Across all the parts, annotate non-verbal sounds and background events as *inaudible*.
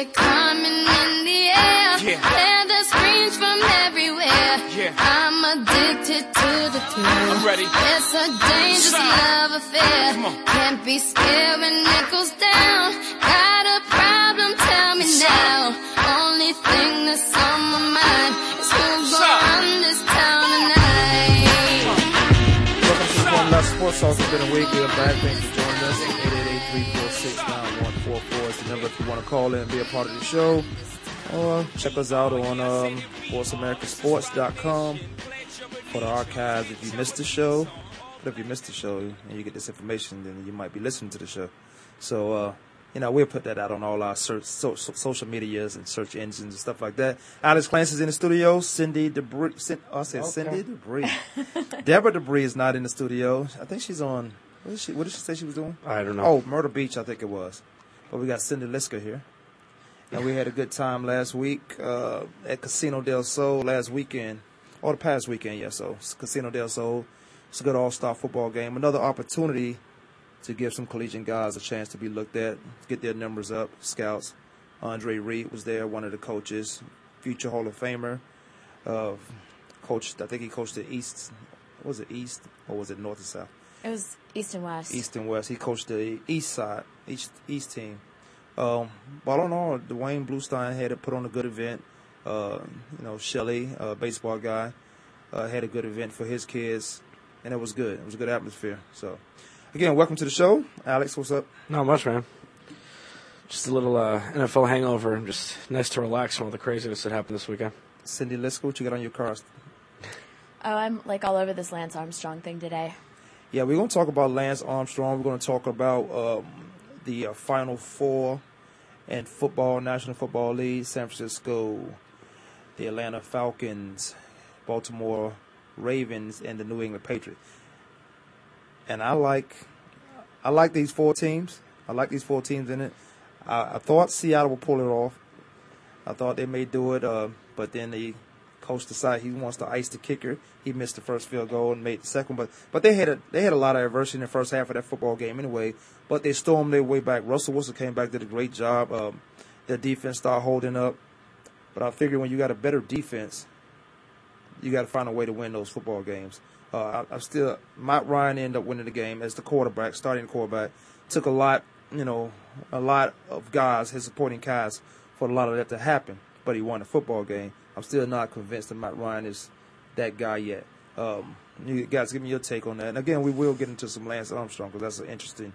are coming in the air. Yeah. the screams from everywhere. Yeah. I'm addicted to the thrill. I'm ready. It's a dangerous Stop. love affair. Can't be scared when it goes down. Got a problem? Tell me Stop. now. Only thing that's on my mind is who's gonna run this town tonight. Welcome to the Left Sports Talk. It's been a week. Good back. Thanks for joining us. 888 346 9144 if you want to call in and be a part of the show. Or check us out on um, for the archives if you missed the show. But if you missed the show and you get this information, then you might be listening to the show. So, uh, you know, we'll put that out on all our search, so, so, social medias and search engines and stuff like that. Alex Clancy's in the studio. Cindy Debris, Cindy, oh, I said okay. Cindy Debris. *laughs* Deborah Debris is not in the studio. I think she's on. What did, she, what did she say she was doing? I don't know. Oh, Myrtle Beach, I think it was. But we got Cindy Lisker here. And we had a good time last week uh, at Casino del Sol last weekend, or the past weekend, yeah. So Casino del Sol, it's a good all-star football game. Another opportunity to give some collegiate guys a chance to be looked at, get their numbers up. Scouts, Andre Reed was there, one of the coaches, future Hall of Famer. Uh, coached, I think he coached the East. Was it East or was it North and South? It was East and West. East and West. He coached the East side, East East team. Um, but all in all, Dwayne Bluestein had to put on a good event. Uh, you know, Shelley, uh, baseball guy, uh, had a good event for his kids, and it was good. It was a good atmosphere. So, again, welcome to the show, Alex. What's up? Not much, man. Just a little uh, NFL hangover. and Just nice to relax from all the craziness that happened this weekend. Cindy Lisko, what you got on your car? Oh, I'm like all over this Lance Armstrong thing today. Yeah, we're going to talk about Lance Armstrong. We're going to talk about um, the uh, Final Four and football, National Football League, San Francisco, the Atlanta Falcons, Baltimore Ravens, and the New England Patriots. And I like, I like these four teams. I like these four teams in it. I, I thought Seattle would pull it off. I thought they may do it, uh, but then the coach decided he wants to ice the kicker. He missed the first field goal and made the second, but but they had a they had a lot of adversity in the first half of that football game anyway. But they stormed their way back. Russell Wilson came back, did a great job. Um, their defense started holding up. But I figure when you got a better defense, you got to find a way to win those football games. Uh, I, I'm still Matt Ryan ended up winning the game as the quarterback, starting quarterback. Took a lot, you know, a lot of guys, his supporting cast, for a lot of that to happen. But he won the football game. I'm still not convinced that Matt Ryan is that guy yet. Um, you guys, give me your take on that. And again, we will get into some Lance Armstrong because that's an interesting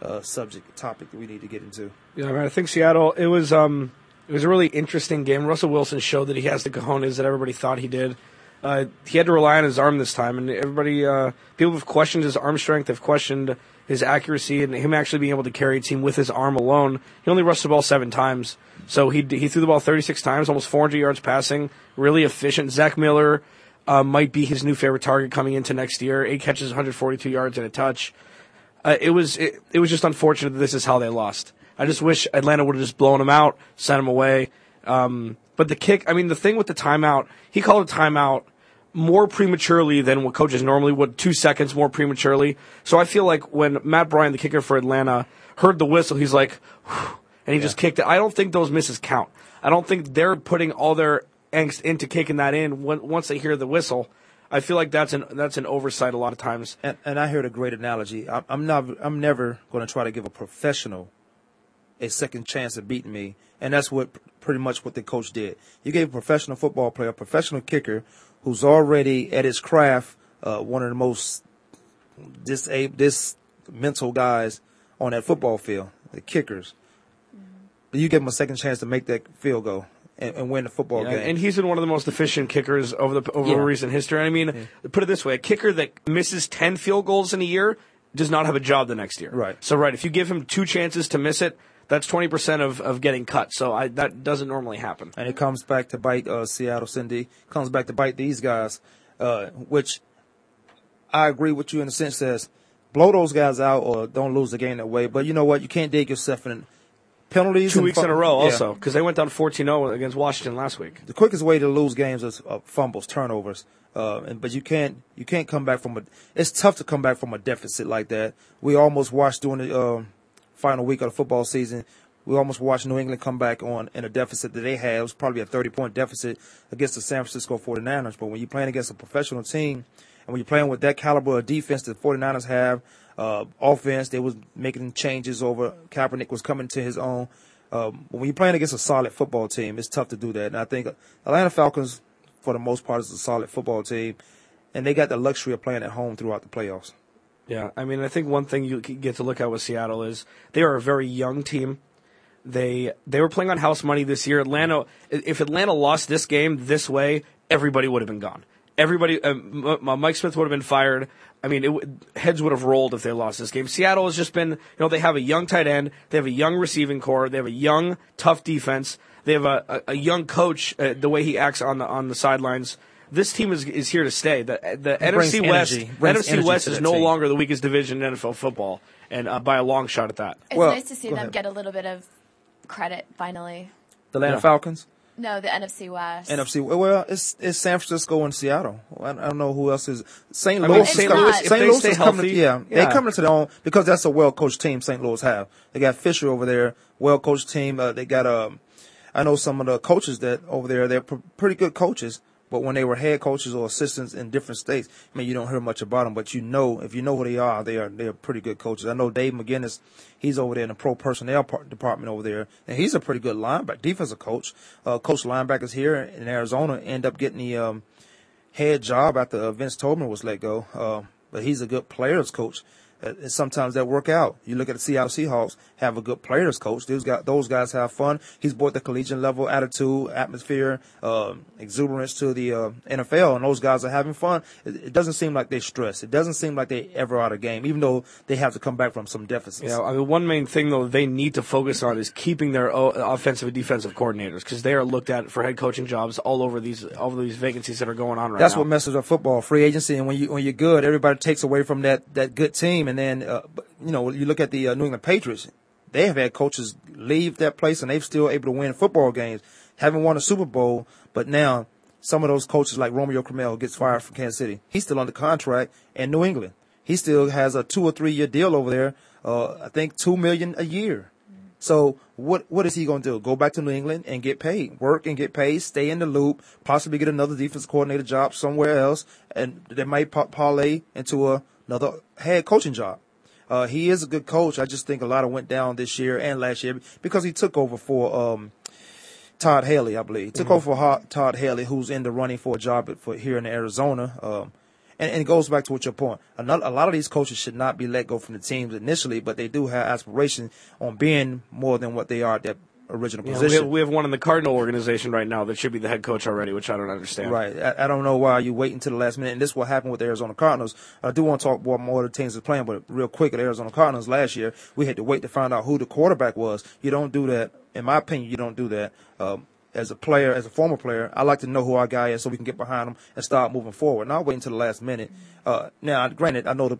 uh, subject topic that we need to get into. Yeah, I, mean, I think Seattle. It was um, it was a really interesting game. Russell Wilson showed that he has the cojones that everybody thought he did. Uh, he had to rely on his arm this time, and everybody, uh, people have questioned his arm strength. They've questioned his accuracy and him actually being able to carry a team with his arm alone. He only rushed the ball seven times, so he he threw the ball 36 times, almost 400 yards passing. Really efficient. Zach Miller uh, might be his new favorite target coming into next year. Eight catches, 142 yards, and a touch. Uh, it was it, it was just unfortunate that this is how they lost. I just wish Atlanta would have just blown him out, sent him away. Um, but the kick, I mean, the thing with the timeout, he called a timeout more prematurely than what coaches normally would, two seconds more prematurely. So I feel like when Matt Bryant, the kicker for Atlanta, heard the whistle, he's like, "Whew," and he just kicked it. I don't think those misses count. I don't think they're putting all their angst into kicking that in when, once they hear the whistle. I feel like that's an that's an oversight a lot of times. And, and I heard a great analogy. I, I'm not. I'm never going to try to give a professional a second chance at beating me, and that's what pretty much what the coach did. You gave a professional football player, a professional kicker, who's already at his craft, uh, one of the most disab- this mental guys on that football field, the kickers. But you give him a second chance to make that field goal and, and win the football Yeah, game. and he's been one of the most efficient kickers over the over Yeah. recent history. I mean, put it this way: a kicker that misses ten field goals in a year does not have a job the next year. Right. So right, if you give him two chances to miss it, that's twenty percent of, of getting cut. So I, that doesn't normally happen. and it comes back to bite uh, Seattle Cindy. Comes back to bite these guys, uh, which I agree with you in the sense that blow those guys out or don't lose the game that way. But you know what? You can't dig yourself in penalties. Two weeks in a row, also, because they went down 14-0 against Washington last week. the quickest way to lose games is uh, fumbles, turnovers. Uh, and, but you can't you can't come back from a. It's tough to come back from a deficit like that. We almost watched during the um final week of the football season. We almost watched New England come back on in a deficit that they had. It was probably a 30 point deficit against the San Francisco 49ers. But when you're playing against a professional team, and when you're playing with that caliber of defense that the 49ers have, uh, offense, they was making changes over. Kaepernick was coming to his own. Um, when you're playing against a solid football team, it's tough to do that. And I think Atlanta Falcons, for the most part, is a solid football team, and they got the luxury of playing at home throughout the playoffs. Yeah, I mean, I think one thing you get to look at with Seattle is they are a very young team. They they were playing on house money this year. Atlanta, if Atlanta lost this game this way, everybody would have been gone. Everybody, um, M- Mike Smith would have been fired. I mean, it, heads would have rolled if they lost this game. Seattle has just been, you know, they have a young tight end, they have a young receiving core, they have a young, tough defense, they have a, a, a young coach. Uh, the way he acts on the on the sidelines, this team is is here to stay. The the NFC West, energy, NFC West is no team. longer the weakest division in NFL football, and uh, by a long shot at that. It's Well, nice to see them ahead. get a little bit of credit finally. The Atlanta Yeah. Falcons, No, the NFC West. NFC. Well, it's it's San Francisco and Seattle. I I don't know who else is. St. I Louis. mean, St. Louis, if St. they Louis is coming. healthy, yeah, yeah. they coming to their own because that's a well coached team. St. Louis have. They got Fisher over there, well coached team. Uh, they got um, I know some of the coaches that over there. They're pr- pretty good coaches. But when they were head coaches or assistants in different states, I mean, you don't hear much about them. But you know, if you know who they are, they are they are pretty good coaches. I know Dave McGinnis, he's over there in the pro personnel part, department over there, and he's a pretty good linebacker, defensive coach. Uh, coach linebackers here in Arizona end up getting the um, head job after uh, Vince Tobin was let go. Uh, but he's a good players coach. Uh, and sometimes that work out. You look at the Seattle Seahawks, have a good players coach. Those guys, those guys have fun. He's brought the collegiate level attitude, atmosphere, uh, exuberance to the uh, NFL, and those guys are having fun. It, it doesn't seem like they stress. It doesn't seem like they ever out of game, even though they have to come back from some deficits. Yeah, I mean, one main thing though they need to focus on is keeping their o- offensive and defensive coordinators because they are looked at for head coaching jobs all over these all over these vacancies that are going on right That's now. That's what messes up football, free agency, and when you when you're good, everybody takes away from that that good team, and then uh, you know you look at the uh, New England Patriots, they have had coaches leave that place, and they've still able to win football games, haven't won a Super Bowl, but now some of those coaches like Romeo Crennel gets fired from Kansas City, he's still under contract in New England, he still has a two or three year deal over there, uh, I think two million a year. So what what is he going to do? Go back to New England and get paid, work and get paid, stay in the loop, possibly get another defense coordinator job somewhere else, and they might parlay into a, another head coaching job. Uh, he is a good coach. I just think a lot of went down this year and last year because he took over for um, Todd Haley, I believe. He took over for Todd Haley, who's in the running for a job for here in Arizona. Um, and, and it goes back to what your point. Another, a lot of these coaches should not be let go from the teams initially, but they do have aspirations on being more than what they are at that original Yeah, we, position. have, we have one in the Cardinal organization right now that should be the head coach already, which I don't understand. Right. I, I don't know why you wait until the last minute. And this is what happened with the Arizona Cardinals. I do want to talk about more of the teams that's playing, but real quick, at Arizona Cardinals last year, we had to wait to find out who the quarterback was. You don't do that. In my opinion, you don't do that. Um, as a player, as a former player, I like to know who our guy is so we can get behind him and start moving forward. Not wait until the last minute. Uh, now, granted, I know the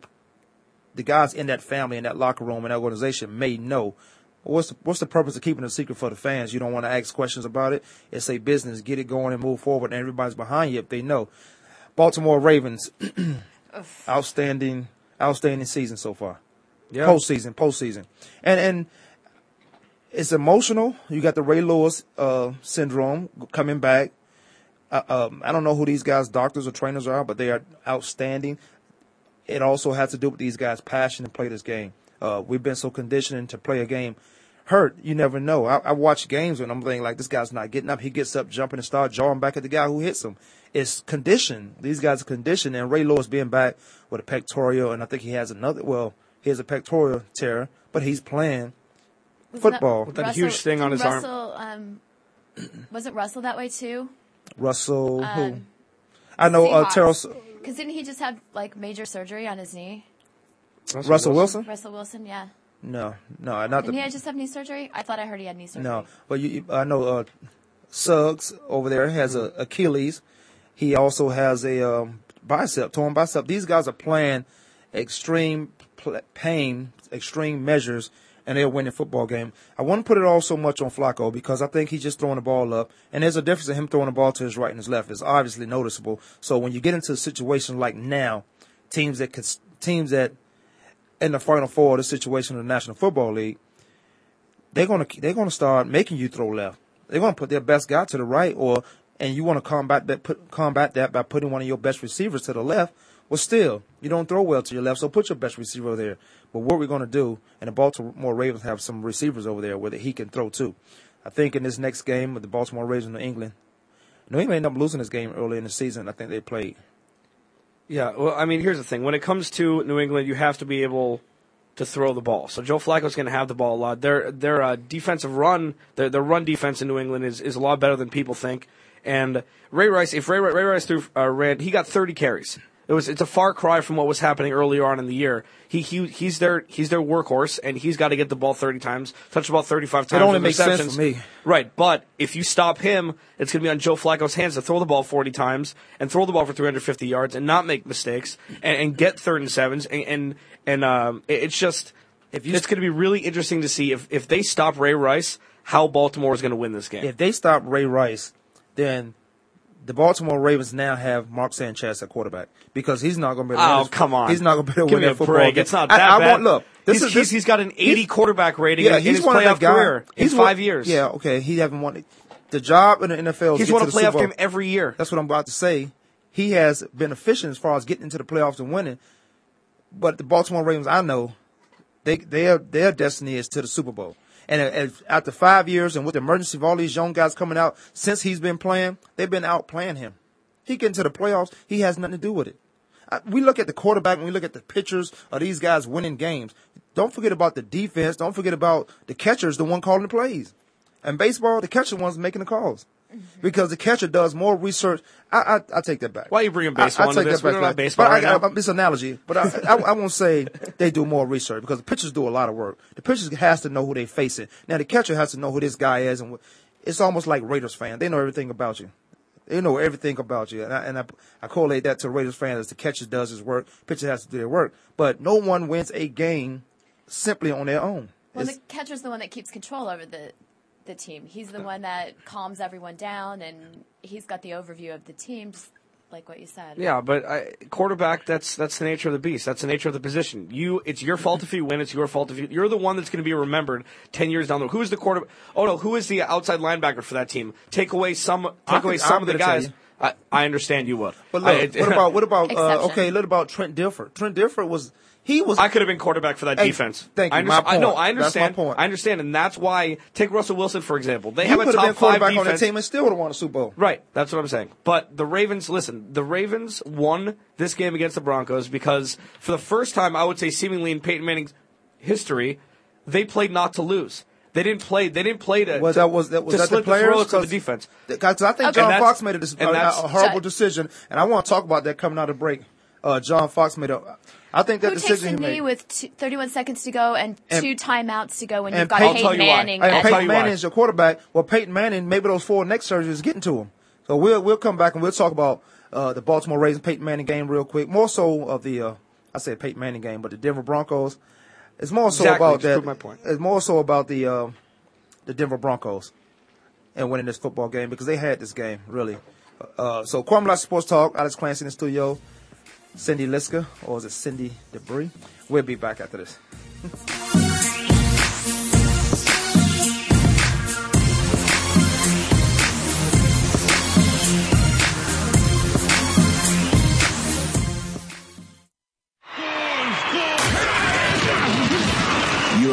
the guys in that family, in that locker room, in that organization may know. What's the, what's the purpose of keeping a secret for the fans? You don't want to ask questions about it. It's a business. Get it going and move forward, and everybody's behind you if they know. Baltimore Ravens, *clears throat* outstanding, outstanding season so far. Yeah. Postseason, postseason, and and it's emotional. You got the Ray Lewis uh, syndrome coming back. Uh, um, I don't know who these guys, doctors or trainers are, but they are outstanding it also has to do with these guys' passion to play this game. Uh, we've been so conditioned to play a game. Hurt, you never know. I, I watch games and I'm thinking like this guy's not getting up. He gets up, jumping, and start jawing back at the guy who hits him. It's condition. These guys are conditioned, and Ray Lewis being back with a pectoral, and I think he has another. Well, he has a pectoral tear, but he's playing Wasn't football. With that huge thing on his arm. Russell, arm. Um, *clears throat* wasn't Russell that way too? Russell, who Um, I know, uh, Terrell. Because didn't he just have like major surgery on his knee? Russell Wilson? Russell Wilson, yeah. No, no, not the. he just have knee surgery? I thought I heard he had knee surgery. No, but you, I know uh, Suggs over there has a Achilles. He also has a um, bicep, torn bicep. These guys are playing extreme pl- pain, extreme measures, and they're winning football game. I wouldn't put it all so much on Flacco because I think he's just throwing the ball up, and there's a difference in him throwing the ball to his right and his left. It's obviously noticeable. So when you get into a situation like now, teams that could, teams that in the final four of the situation of the National Football League, they're gonna they're gonna start making you throw left. They're gonna put their best guy to the right, or and you want to combat that put, combat that by putting one of your best receivers to the left. Well, still, you don't throw well to your left, so put your best receiver there. But what we're gonna do, and the Baltimore Ravens have some receivers over there where he can throw too. I think in this next game with the Baltimore Ravens and New England, New England ended up losing this game early in the season. I think they played. Yeah, well, I mean, here's the thing. When it comes to New England, you have to be able to throw the ball. So Joe Flacco's going to have the ball a lot. Their their uh, defensive run, their, their run defense in New England is, is a lot better than people think. And Ray Rice, if Ray, Ray Rice threw uh, ran, he got 30 carries. It was it's a far cry from what was happening earlier on in the year. He he he's their he's their workhorse, and he's got to get the ball 30 times, touch the ball 35 times. It only makes sense for me. Right, but if you stop him, it's going to be on Joe Flacco's hands to throw the ball 40 times and throw the ball for 350 yards and not make mistakes and, and get third and sevens and and, and um, it- it's just If you- it's going to be really interesting to see if if they stop Ray Rice, how Baltimore is going to win this game. If they stop Ray Rice, then the Baltimore Ravens now have Mark Sanchez at quarterback because he's not going to be. Able to Oh win come on! He's not going to be able to Give win that a football break. game. It's not I- that I, bad. want look. This he's, is this, he's, he's got an 80 quarterback rating yeah, in he's his one of playoff guy. career in He's five one- years. Yeah, okay. He haven't won the job in the NFL. he's won to a playoff game every year. That's what I'm about to say. He has been efficient as far as getting into the playoffs and winning. But the Baltimore Ravens, I know, they their their destiny is to the Super Bowl. And uh, as- after five years and with the emergency of all these young guys coming out since he's been playing, they've been outplaying him. He get into the playoffs, he has nothing to do with it. I- We look at the quarterback and we look at the pictures of these guys winning games. Don't forget about the defense. Don't forget about the catcher's the one calling the plays. And baseball, the catcher one's making the calls. Mm-hmm. Because the catcher does more research. I, I, I take that back. Why are you bringing I- baseball I, into take this? that We back. don't have baseball but right I. I, this analogy, but I, I, I won't say they do more research because the pitchers do a lot of work. The pitchers has to know who they're facing. Now the catcher has to know who this guy is, and wh- it's almost like Raiders fan. They know everything about you. They know everything about you, and I, and I, I correlate that to Raiders fans as the catcher does his work, pitcher has to do their work. But no one wins a game simply on their own. Well, It's- the catcher's the one that keeps control over the the team. He's the one that calms everyone down, and he's got the overview of the team, just like what you said. Yeah, but I, quarterback, that's that's the nature of the beast. That's the nature of the position. You, it's your fault if you win. It's your fault if you. You're the one that's going to be remembered ten years down the road. Who is the quarterback? Oh no, who is the outside linebacker for that team? Take away some. I Take away some I'm of the gonna tell guys. You. I, I understand you would. But look, I, what about what about uh, Exception. okay? What about Trent Dilfer? Trent Dilfer was he was I could have been quarterback for that Hey, defense. thank you. I, My understand- I know. point. I That's my understand. point. I understand, and that's why take Russell Wilson for example. They you have a could top been five quarterback on that defense. team and still would have won a Super Bowl. Right, that's what I'm saying. But the Ravens, listen, the Ravens won this game against the Broncos because for the first time, I would say seemingly in Peyton Manning's history, they played not to lose. They didn't play. They didn't play to. Was to- that was that was to that the slit players? throats of the defense. Because I think Okay. John Fox made a, dec- a- a horrible So- decision, and I want to talk about that coming out of break. Uh, John Fox made a. I think that Who takes decision a he knee made. with two, 31 seconds to go and, And- two timeouts to go when and you've got Peyton- I'll tell Peyton you why. Manning? I'll and tell Peyton you why. Manning is your quarterback. Well, Peyton Manning, maybe those four neck surgeries getting to him. So we'll we'll come back and we'll talk about uh, the Baltimore Ravens Peyton Manning game real quick. More so of the uh, I said Peyton Manning game, but the Denver Broncos. It's more so Exactly, about that. my point. It's more so about the uh, the Denver Broncos and winning this football game because they had this game really. Uh, so Kwamie Sports Talk, Alex Clancy in the studio, Cindy Liska, or is it Cindy Debris? We'll be back after this. *laughs*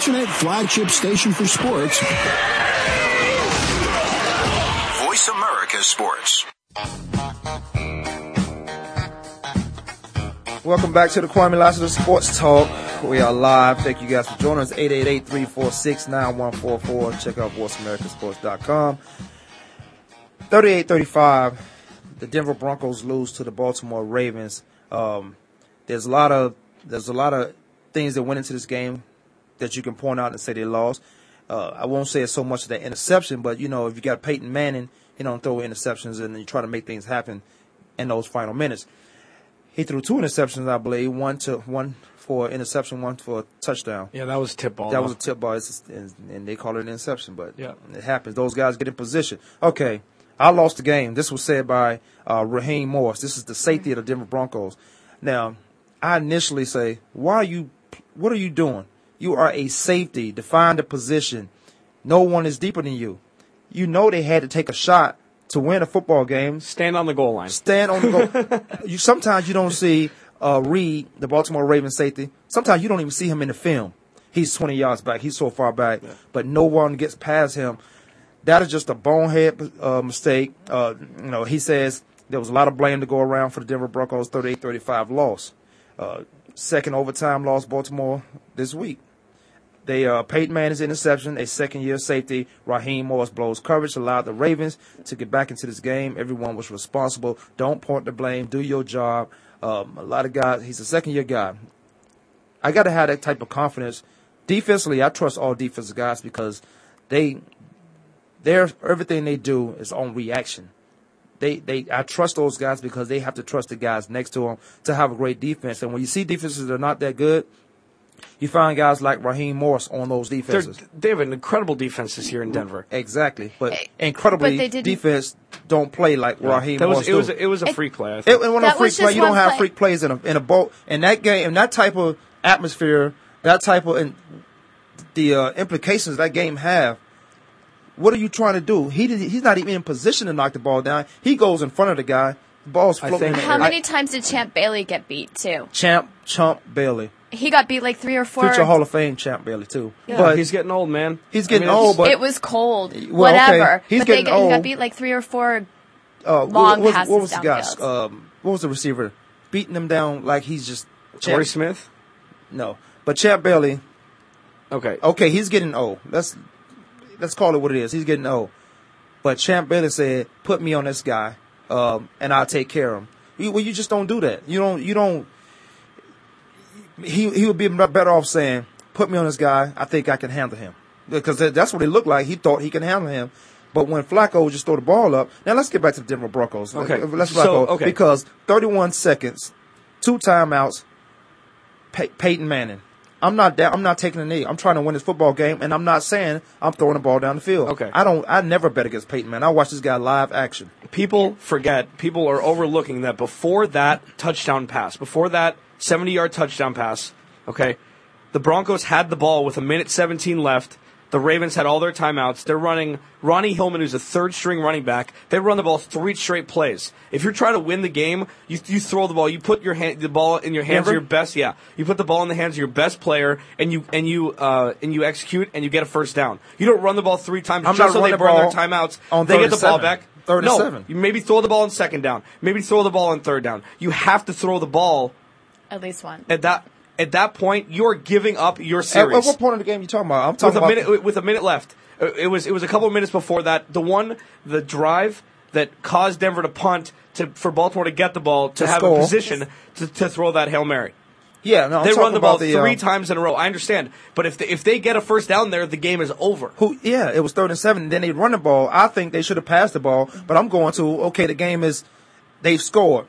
Internet flagship station for sports. Voice America Sports. Welcome back to the Kwamie Lassiter Sports Talk. We are live. Thank you guys for joining us. 888-346-9144. Check out voiceamericasports.com. 38-35. The Denver Broncos lose to the Baltimore Ravens. Um, there's a lot of there's a lot of things that went into this game that you can point out and say they lost. Uh, I won't say it's so much of that interception, but you know, if you got Peyton Manning, you don't throw interceptions and you try to make things happen in those final minutes. He threw two interceptions, I believe, one to one for interception, one for a touchdown. Yeah, that was tip ball. That though. was a tip ball, and, and they call it an interception, but Yeah. it happens. Those guys get in position. Okay, I lost the game. This was said by uh, Raheem Morris. This is the safety of the Denver Broncos. Now, I initially say, why are you? What are you doing? You are a safety. Define the position. No one is deeper than you. You know they had to take a shot to win a football game. Stand on the goal line. Stand on the goal. *laughs* you sometimes you don't see uh, Reed, the Baltimore Ravens safety. Sometimes you don't even see him in the film. He's 20 yards back. He's so far back, but no one gets past him. That is just a bonehead uh, mistake. Uh, you know, he says there was a lot of blame to go around for the Denver Broncos 38-35 loss. Uh, second overtime loss, Baltimore this week. They uh, Peyton Manning's interception, a second-year safety. Raheem Morris blows coverage, allowed the Ravens to get back into this game. Everyone was responsible. Don't point the blame. Do your job. Um, a lot of guys. He's a second-year guy. I got to have that type of confidence. Defensively, I trust all defensive guys because they, their everything they do is on reaction. They, they, I trust those guys because they have to trust the guys next to them to have a great defense. And when you see defenses that are not that good, you find guys like Raheem Morris on those They're, defenses. they have an incredible defense this year in Denver. Exactly, but incredibly, But they defense don't play like Raheem That was Morris it was do. it was a It- free play. I It, think. and when That a freak was play, you don't one have freak plays in a in a boat. In that game, in that type of atmosphere, that type of and the uh, implications that game have. What are you trying to do? He did, he's not even in position to knock the ball down. He goes in front of the guy. The ball's I floating. in the How air. many times did Champ Bailey get beat too? Champ Chump Bailey, He got beat like three or four. future Hall of Fame Champ Bailey too. Yeah, but he's getting old, man. He's I getting mean, old, but it was cold. Well, okay, whatever. he's but they getting got, he got beat like three or four. uh, long what, was, passes what was the guy? Um, what was the receiver beating him down like he's just Torrey Champ, Smith. No, but Champ Bailey. Okay. Okay, he's getting old. Let's let's call it what it is. He's getting old. But Champ Bailey said, "Put me on this guy, um, and I'll take care of him." You, well, you just don't do that. You don't. You don't. He he would be better off saying, "Put me on this guy. I think I can handle him," because that's what he looked like. He thought he can handle him. But when Flacco would just throw the ball up, now let's get back to the Denver Broncos. Okay. let's So, okay. because 31 seconds, two timeouts, Pey- Peyton Manning. I'm not I'm not taking a knee. I'm trying to win this football game, and I'm not saying I'm throwing the ball down the field. Okay. I don't. I never bet against Peyton Manning. I watch this guy live action. people forget, people are overlooking that before that touchdown pass, before that 70 yard touchdown pass, okay, the Broncos had the ball with a minute 17 left. The Ravens had all their timeouts. They're running Ronnie Hillman, who's a third string running back. They run the ball three straight plays. If you're trying to win the game, you, you throw the ball. You put your hand, the ball in your hands of your best. Yeah, you put the ball in the hands of your best player, and you and you uh, and you execute, and you get a first down. You don't run the ball three times I'm just so they burn their timeouts. on they get the ball back. 37. No, you maybe throw the ball in second down. Maybe throw the ball in third down. You have to throw the ball At least one. at that At that point, you're giving up your At, series. at what point of the game are you talking about? I'm talking with a about minute with a minute left. It was it was a couple of minutes before that. The one the drive that caused Denver to punt to for Baltimore to get the ball to, To have score. a position to, to throw that hail mary. Yeah, no, I'm they run the ball the, three um, times in a row. I understand, but if they, if they get a first down there, the game is over. Who? Yeah, it was third and seven. And then they run the ball. I think they should have passed the ball, but I'm going to okay. The game is they've scored.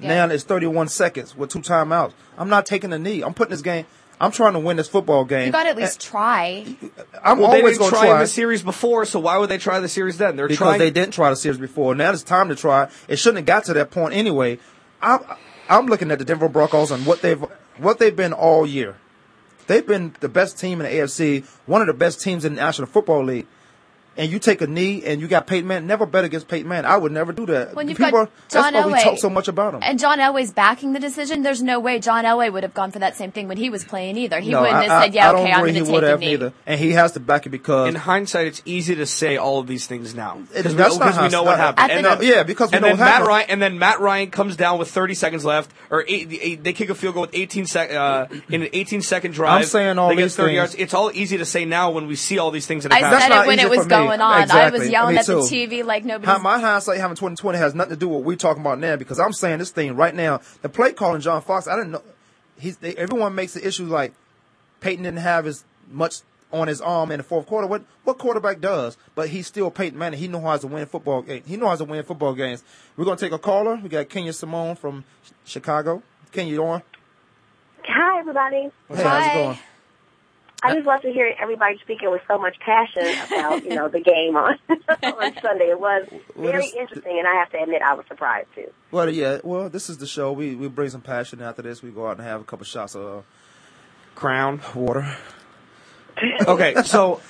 Now it's 31 seconds with two timeouts. I'm not taking a knee. I'm putting this game. I'm trying to win this football game. You got to at least try. I'm well, always didn't going to try, try the series before, so why would they try the series then? They're because trying. they didn't try the series before. Now it's time to try. It shouldn't have got to that point anyway. I'm, I'm looking at the Denver Broncos and what they've what they've been all year. They've been the best team in the AFC, one of the best teams in the National Football League. And you take a knee and you got Peyton Manning. Never bet against Peyton Manning. I would never do that. When you've People, got John that's why Elway we talk so much about him. and John Elway's backing the decision, there's no way John Elway would have gone for that same thing when he was playing either. He no, wouldn't I, have said, "Yeah, I, I don't okay, I'm going to he take a have knee." neither. And he has to back it because in hindsight, it's easy to say all of these things now because we, that's not because we know what happened. And the- then, yeah, because we and know then what Matt happened. Ryan and then Matt Ryan comes down with 30 seconds left, or eight, eight, they kick a field goal with 18 sec, uh, in an 18 second drive. I'm saying all they get these 30 things- yards. It's all easy to say now when we see all these things in I the said past. not it when easy it was for me. Going on. I was yelling Me at the. TV like nobody. How my hindsight having 2020 has nothing to do with what we're talking about now because I'm saying this thing right now. The play calling John Fox, I didn't know. He's they, everyone makes the issue like Peyton didn't have as much on his arm in the fourth quarter. What what quarterback does? But he's still Peyton Manning. He knows how to win football. game. He knows how to win football games. We're gonna take a caller. We got Kenya Simone from Chicago. Kenya, you on? Hi, everybody. Hey, how's it going? I just love to hear everybody speaking with so much passion about, you know, the game on *laughs* on Sunday. It was Well, very interesting, and I have to admit, I was surprised too. Well, yeah. Well, this is the show. We we bring some passion. After this, we go out and have a couple shots of uh, Crown. water. *laughs* okay, so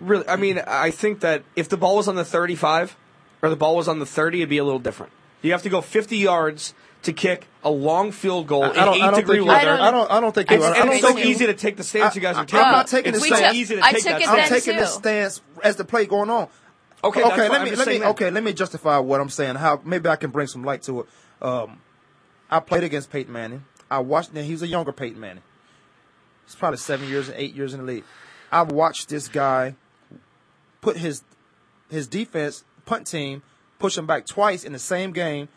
really, I mean, I think that if the ball was on the 35 or the ball was on the 30, it'd be a little different. You have to go 50 yards to kick a long field goal in I don't, eight I don't degree weather. I don't. I don't think. It's, you- I and don't it's so easy to take the stance you guys are taking. I'm not taking it's the stance. easy to I take took that it I'm stance. taking too. this stance as the play going on. Okay, okay. Let me let me okay. Let me justify what I'm saying. How maybe I can bring some light to it. Um, I played against Peyton Manning. I watched. Now he was a younger Peyton Manning. He's probably seven years and eight years in the league. I've watched this guy put his his defense punt team push him back twice in the same game,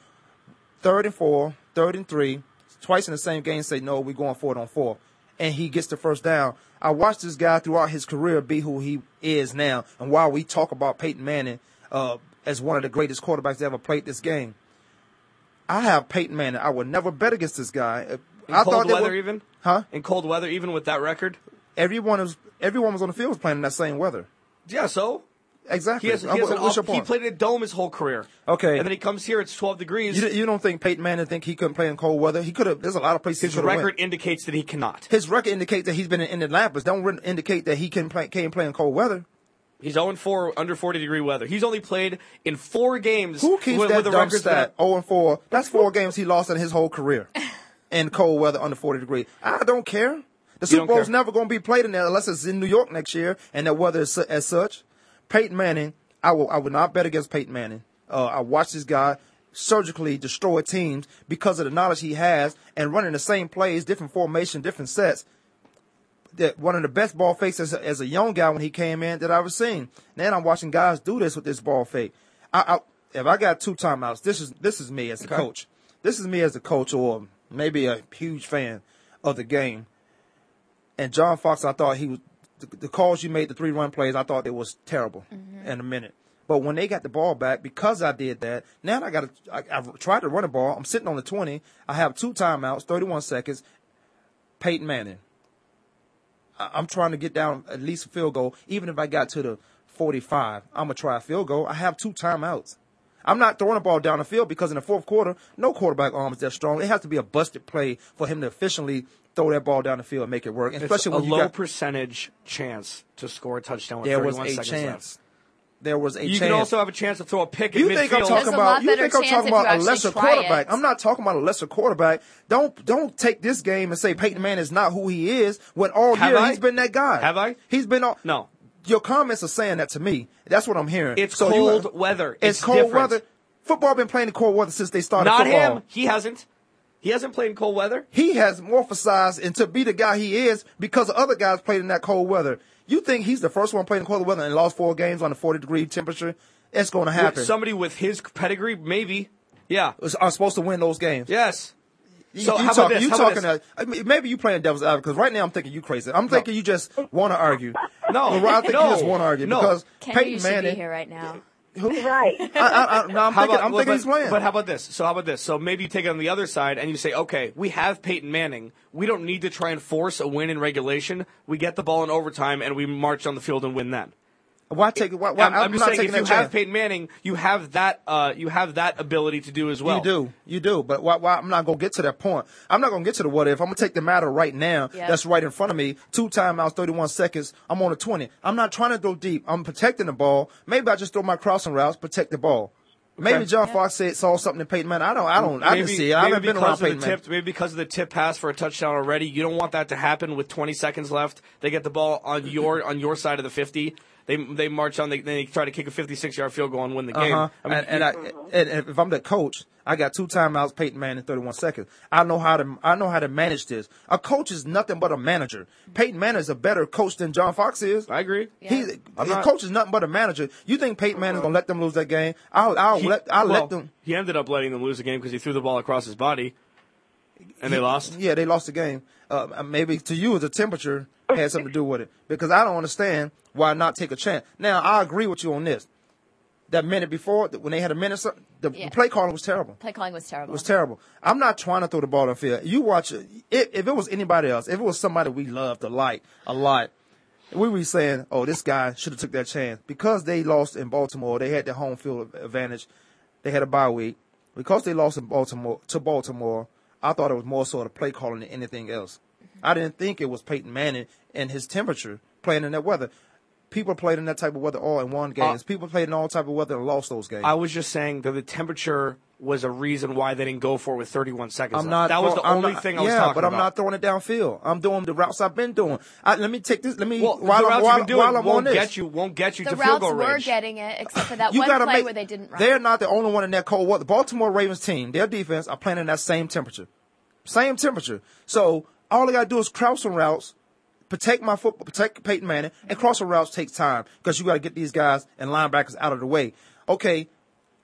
third and four, third and three, twice in the same game. Say no, we're going forward on four, and he gets the first down. I watched this guy throughout his career be who he is now, and while we talk about Peyton Manning uh, as one of the greatest quarterbacks that ever played this game, I have Peyton Manning. I would never bet against this guy. In I cold weather, were- even huh? in cold weather, even with that record. Everyone was everyone was on the field was playing in that same weather. Yeah, so Exactly. he has, he, Uh, has an what's off, your he played in a dome his whole career. Okay. and then he comes here. It's 12 degrees. You, you don't think Peyton Manning think he couldn't play in cold weather? He could have. There's a lot of places his he could have record indicates that he cannot. His record indicates that he's been in Indianapolis. Don't indicate that he can play can't play in cold weather. He's 0 4 under 40 degree weather. He's only played in four games. Who keeps with, that with the dumb stat? that- Zero and four. That's four games he lost in his whole career *laughs* in cold weather under 40 degrees. I don't care. The Super Bowl's care. never going to be played in there unless it's in New York next year and the weather is as such. Peyton Manning, I will I would not bet against Peyton Manning. Uh, I watched this guy surgically destroy teams because of the knowledge he has and running the same plays, different formation, different sets. that one of the best ball fakes as a, as a young guy when he came in that I've ever seen. Now I'm watching guys do this with this ball fake. I, I, if I got two timeouts, this is this is me as a coach. This is me as a coach, or maybe a huge fan of the game. And John Fox, I thought he was the, the calls you made, the three run plays. I thought it was terrible mm-hmm. in a minute. But when they got the ball back, because I did that, now I got to. I, I've tried to run the ball. I'm sitting on the twenty. I have two timeouts, 31 seconds. Peyton Manning. I- I'm trying to get down at least a field goal. Even if I got to the 45, I'm gonna try a field goal. I have two timeouts. I'm not throwing the ball down the field because in the fourth quarter, no quarterback arm is that strong. It has to be a busted play for him to efficiently throw that ball down the field and make it work. It's Especially a when you low got percentage chance to score a touchdown with there was a seconds chance. left. There was a You chance. can also have a chance to throw a pick You at think midfield. I'm talking There's about? You think I'm talking about a lesser quarterback? it. I'm not talking about a lesser quarterback. Don't don't take this game and say Peyton Manning is not who he is when all Have year I? he's been that guy. Have I? He's been all. No. Your comments are saying that to me. That's what I'm hearing. It's So you- cold weather. It's, It's cold different. weather. Football been playing in cold weather since they started Not football. him. He hasn't. He hasn't played in cold weather. He has morphosized and to be the guy he is because other guys played in that cold weather. You think he's the first one playing in cold weather and lost four games on a 40 degree temperature? It's going to happen. With somebody with his pedigree, maybe. Yeah. are supposed to win those games. Yes. You, So you how about talking, this? You How about talking this? to, I mean, maybe you playing devil's advocate because right now I'm thinking you crazy. I'm thinking you just want to argue. No, Well, I think no, you just want to argue no. because Kenny, Peyton Manning. be here right now. Right. *laughs* I, I, I, no, I'm How thinking, about- I'm well, thinking but, he's playing. But how about this? So how about this? So maybe you take it on the other side and you say, okay, we have Peyton Manning. We don't need to try and force a win in regulation. We get the ball in overtime and we march on the field and win that. Why take? Why, why, I'm, I'm just not saying, if you chance. have Peyton Manning, you have that. Uh, you have that ability to do as well. You do, you do. But why, why, I'm not gonna get to that point. I'm not gonna get to the what if. I'm gonna take the matter right now. Yeah. That's right in front of me. Two timeouts, 31 seconds. I'm on a 20. I'm not trying to throw deep. I'm protecting the ball. Maybe I just throw my crossing routes, protect the ball. Maybe Okay. John Fox said saw something in Peyton Manning. I don't. I don't. I didn't Maybe- see it. I haven't been because around of the Peyton Manning. tip, Maybe because of the tip pass for a touchdown already. You don't want that to happen with 20 seconds left. They get the ball on your on your side of the 50. They they march on. They, they try to kick a 56 yard field goal and win the game. Uh-huh. I mean, and, and, I, and and if I'm the coach, I got two timeouts, Peyton Manning, 31 seconds. I know how to I know how to manage this. A coach is nothing but a manager. Peyton Manning is a better coach than John Fox is. I agree. He's I'm a not- coach is nothing but a manager. You think Peyton Manning's gonna let them lose that game? I'll I'll He- let I'll well, let them. He ended up letting them lose the game because he threw the ball across his body, and they lost. Yeah, they lost the game. Uh, maybe to you, the temperature had something to do with it because I don't understand why not take a chance. Now I agree with you on this. That minute before, when they had a minute, the Yeah. play calling was terrible. Play calling was terrible. It was terrible. I'm not trying to throw the ball on the field. You watch it. If, if it was anybody else, if it was somebody we loved a like a lot, we would be saying, "Oh, this guy should have took that chance." Because they lost in Baltimore, they had the home field advantage. They had a bye week. Because they lost in Baltimore to Baltimore, I thought it was more so the play calling than anything else. I didn't think it was Peyton Manning and his temperature playing in that weather. People played in that type of weather all in one games. Uh, People played in all type of weather and lost those games. I was just saying that the temperature was a reason why they didn't go for it with 31 seconds. I'm left. not. That was the I'm only not- thing I was yeah, talking but I'm about. not throwing it downfield. I'm doing the routes I've been doing. I, let me take this. Let me Well, while, the routes while, you've been doing while I'm on won't this. get you won't get you the to field routes were getting it, except for that You one play make. where they didn't run. They're not the only one in that cold weather. The Baltimore Ravens team, their defense are playing in that same temperature, same temperature. So all I gotta do is cross some routes, protect my football, protect Peyton Manning, and crossing routes takes time because you got to get these guys and linebackers out of the way. Okay,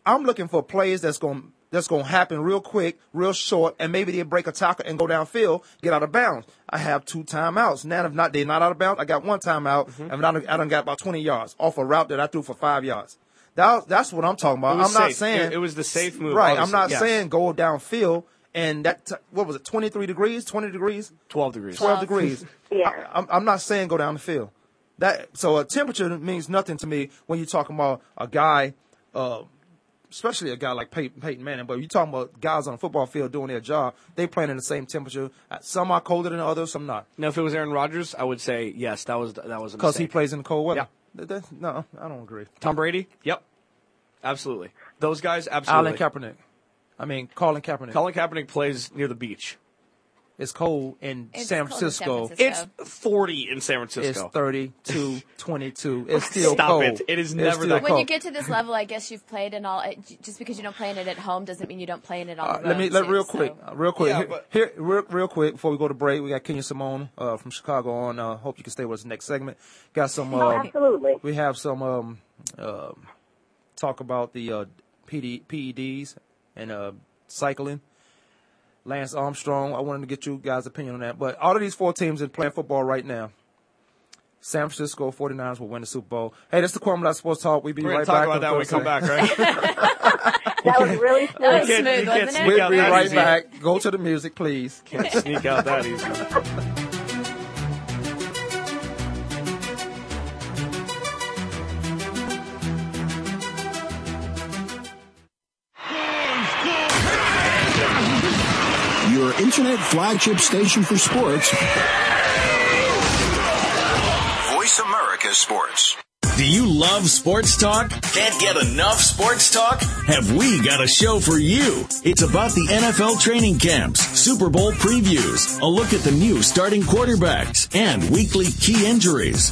I'm looking for plays that's gonna that's going to happen real quick, real short, and maybe they break a tackle and go downfield, get out of bounds. I have two timeouts. Now, if not, they're not out of bounds. I got one timeout, Mm-hmm. and I done, I done got about 20 yards off a route that I threw for five yards. That, that's what I'm talking about. I'm not safe. saying It- it was the safe move, Right. I'm not yes. saying go downfield and that t- what was it? 23 degrees, 20 degrees. 12 degrees. 12 Twelve. degrees. *laughs* Yeah. I, I'm, I'm not saying go down the field. That so a temperature means nothing to me when you're talking about a guy, uh, especially a guy like Peyton, Peyton Manning. But you're talking about guys on the football field doing their job. They playing in the same temperature. Uh, Some are colder than others. Some not Now, if it was Aaron Rodgers, I would say yes. That was that was because he plays in the cold weather. That- that- no, I don't agree. Tom Brady. Yep, absolutely. Those guys, absolutely. Alan Kaepernick. I mean, Colin Kaepernick. Colin Kaepernick plays near the beach. it's cold in It's San cold in San Francisco. Francisco. It's 40 in San Francisco. It's Francisco. 32, 22. *laughs* It's still Stop cold. it. It is It's never still that when you get to this level, I guess you've played in all. Just because you don't play in it at home doesn't mean you don't play in it on Uh, let me let too, real so- quick, uh, real quick. Yeah, here, but- here, real, real quick before we go to break, we got Kenya Simone uh, from Chicago on. Uh, hope you can stay with us next segment. Got some. Oh, Um, absolutely. we have some um, um, talk about the uh, PD, PEDs and uh, cycling. Lance Armstrong. I wanted to get you guys' opinion on that. But all of these four teams are playing football right now. San Francisco 49ers will win the Super Bowl. Hey, this is the Cornblack Sports Talk. We'll be We're right gonna talk back. about that when we come back, right? *laughs* That was really That was can't- smooth, can't wasn't it? We'll be right easy. back. Go to the music, please. Can't sneak out that easy. *laughs* internet flagship station for sports. Voice America Sports. Do you love sports talk? Can't get enough sports talk? Have we got a show for you? It's about the NFL training camps, Super Bowl previews, a look at the new starting quarterbacks, and weekly key injuries.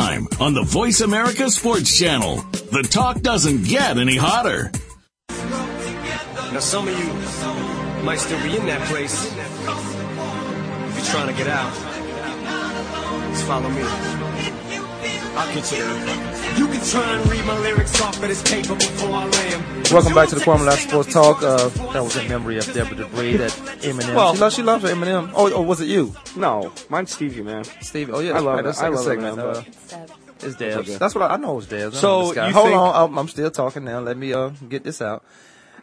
on the Voice America Sports Channel. The talk doesn't get any hotter. Now, some of you might still be in that place. If you're trying to get out, just follow me. I'll get you can try and read my lyrics off of this paper before I lay 'em. Welcome back to the Kwamie Lassiter Sports Talk. Uh, that was in memory of Deborah Debris, that *laughs* Eminem. Well- she, loves, she loves Eminem. Oh, oh, was it you? No, mine's Stevie, man. Stevie. Oh, yeah. I love right, it. that's I love segment. Eminem, Uh, but- it's Debs. okay. That's what I, I know. It's Debs. So, know this guy. you hold think- on, I'm, I'm still talking now. Let me uh, get this out.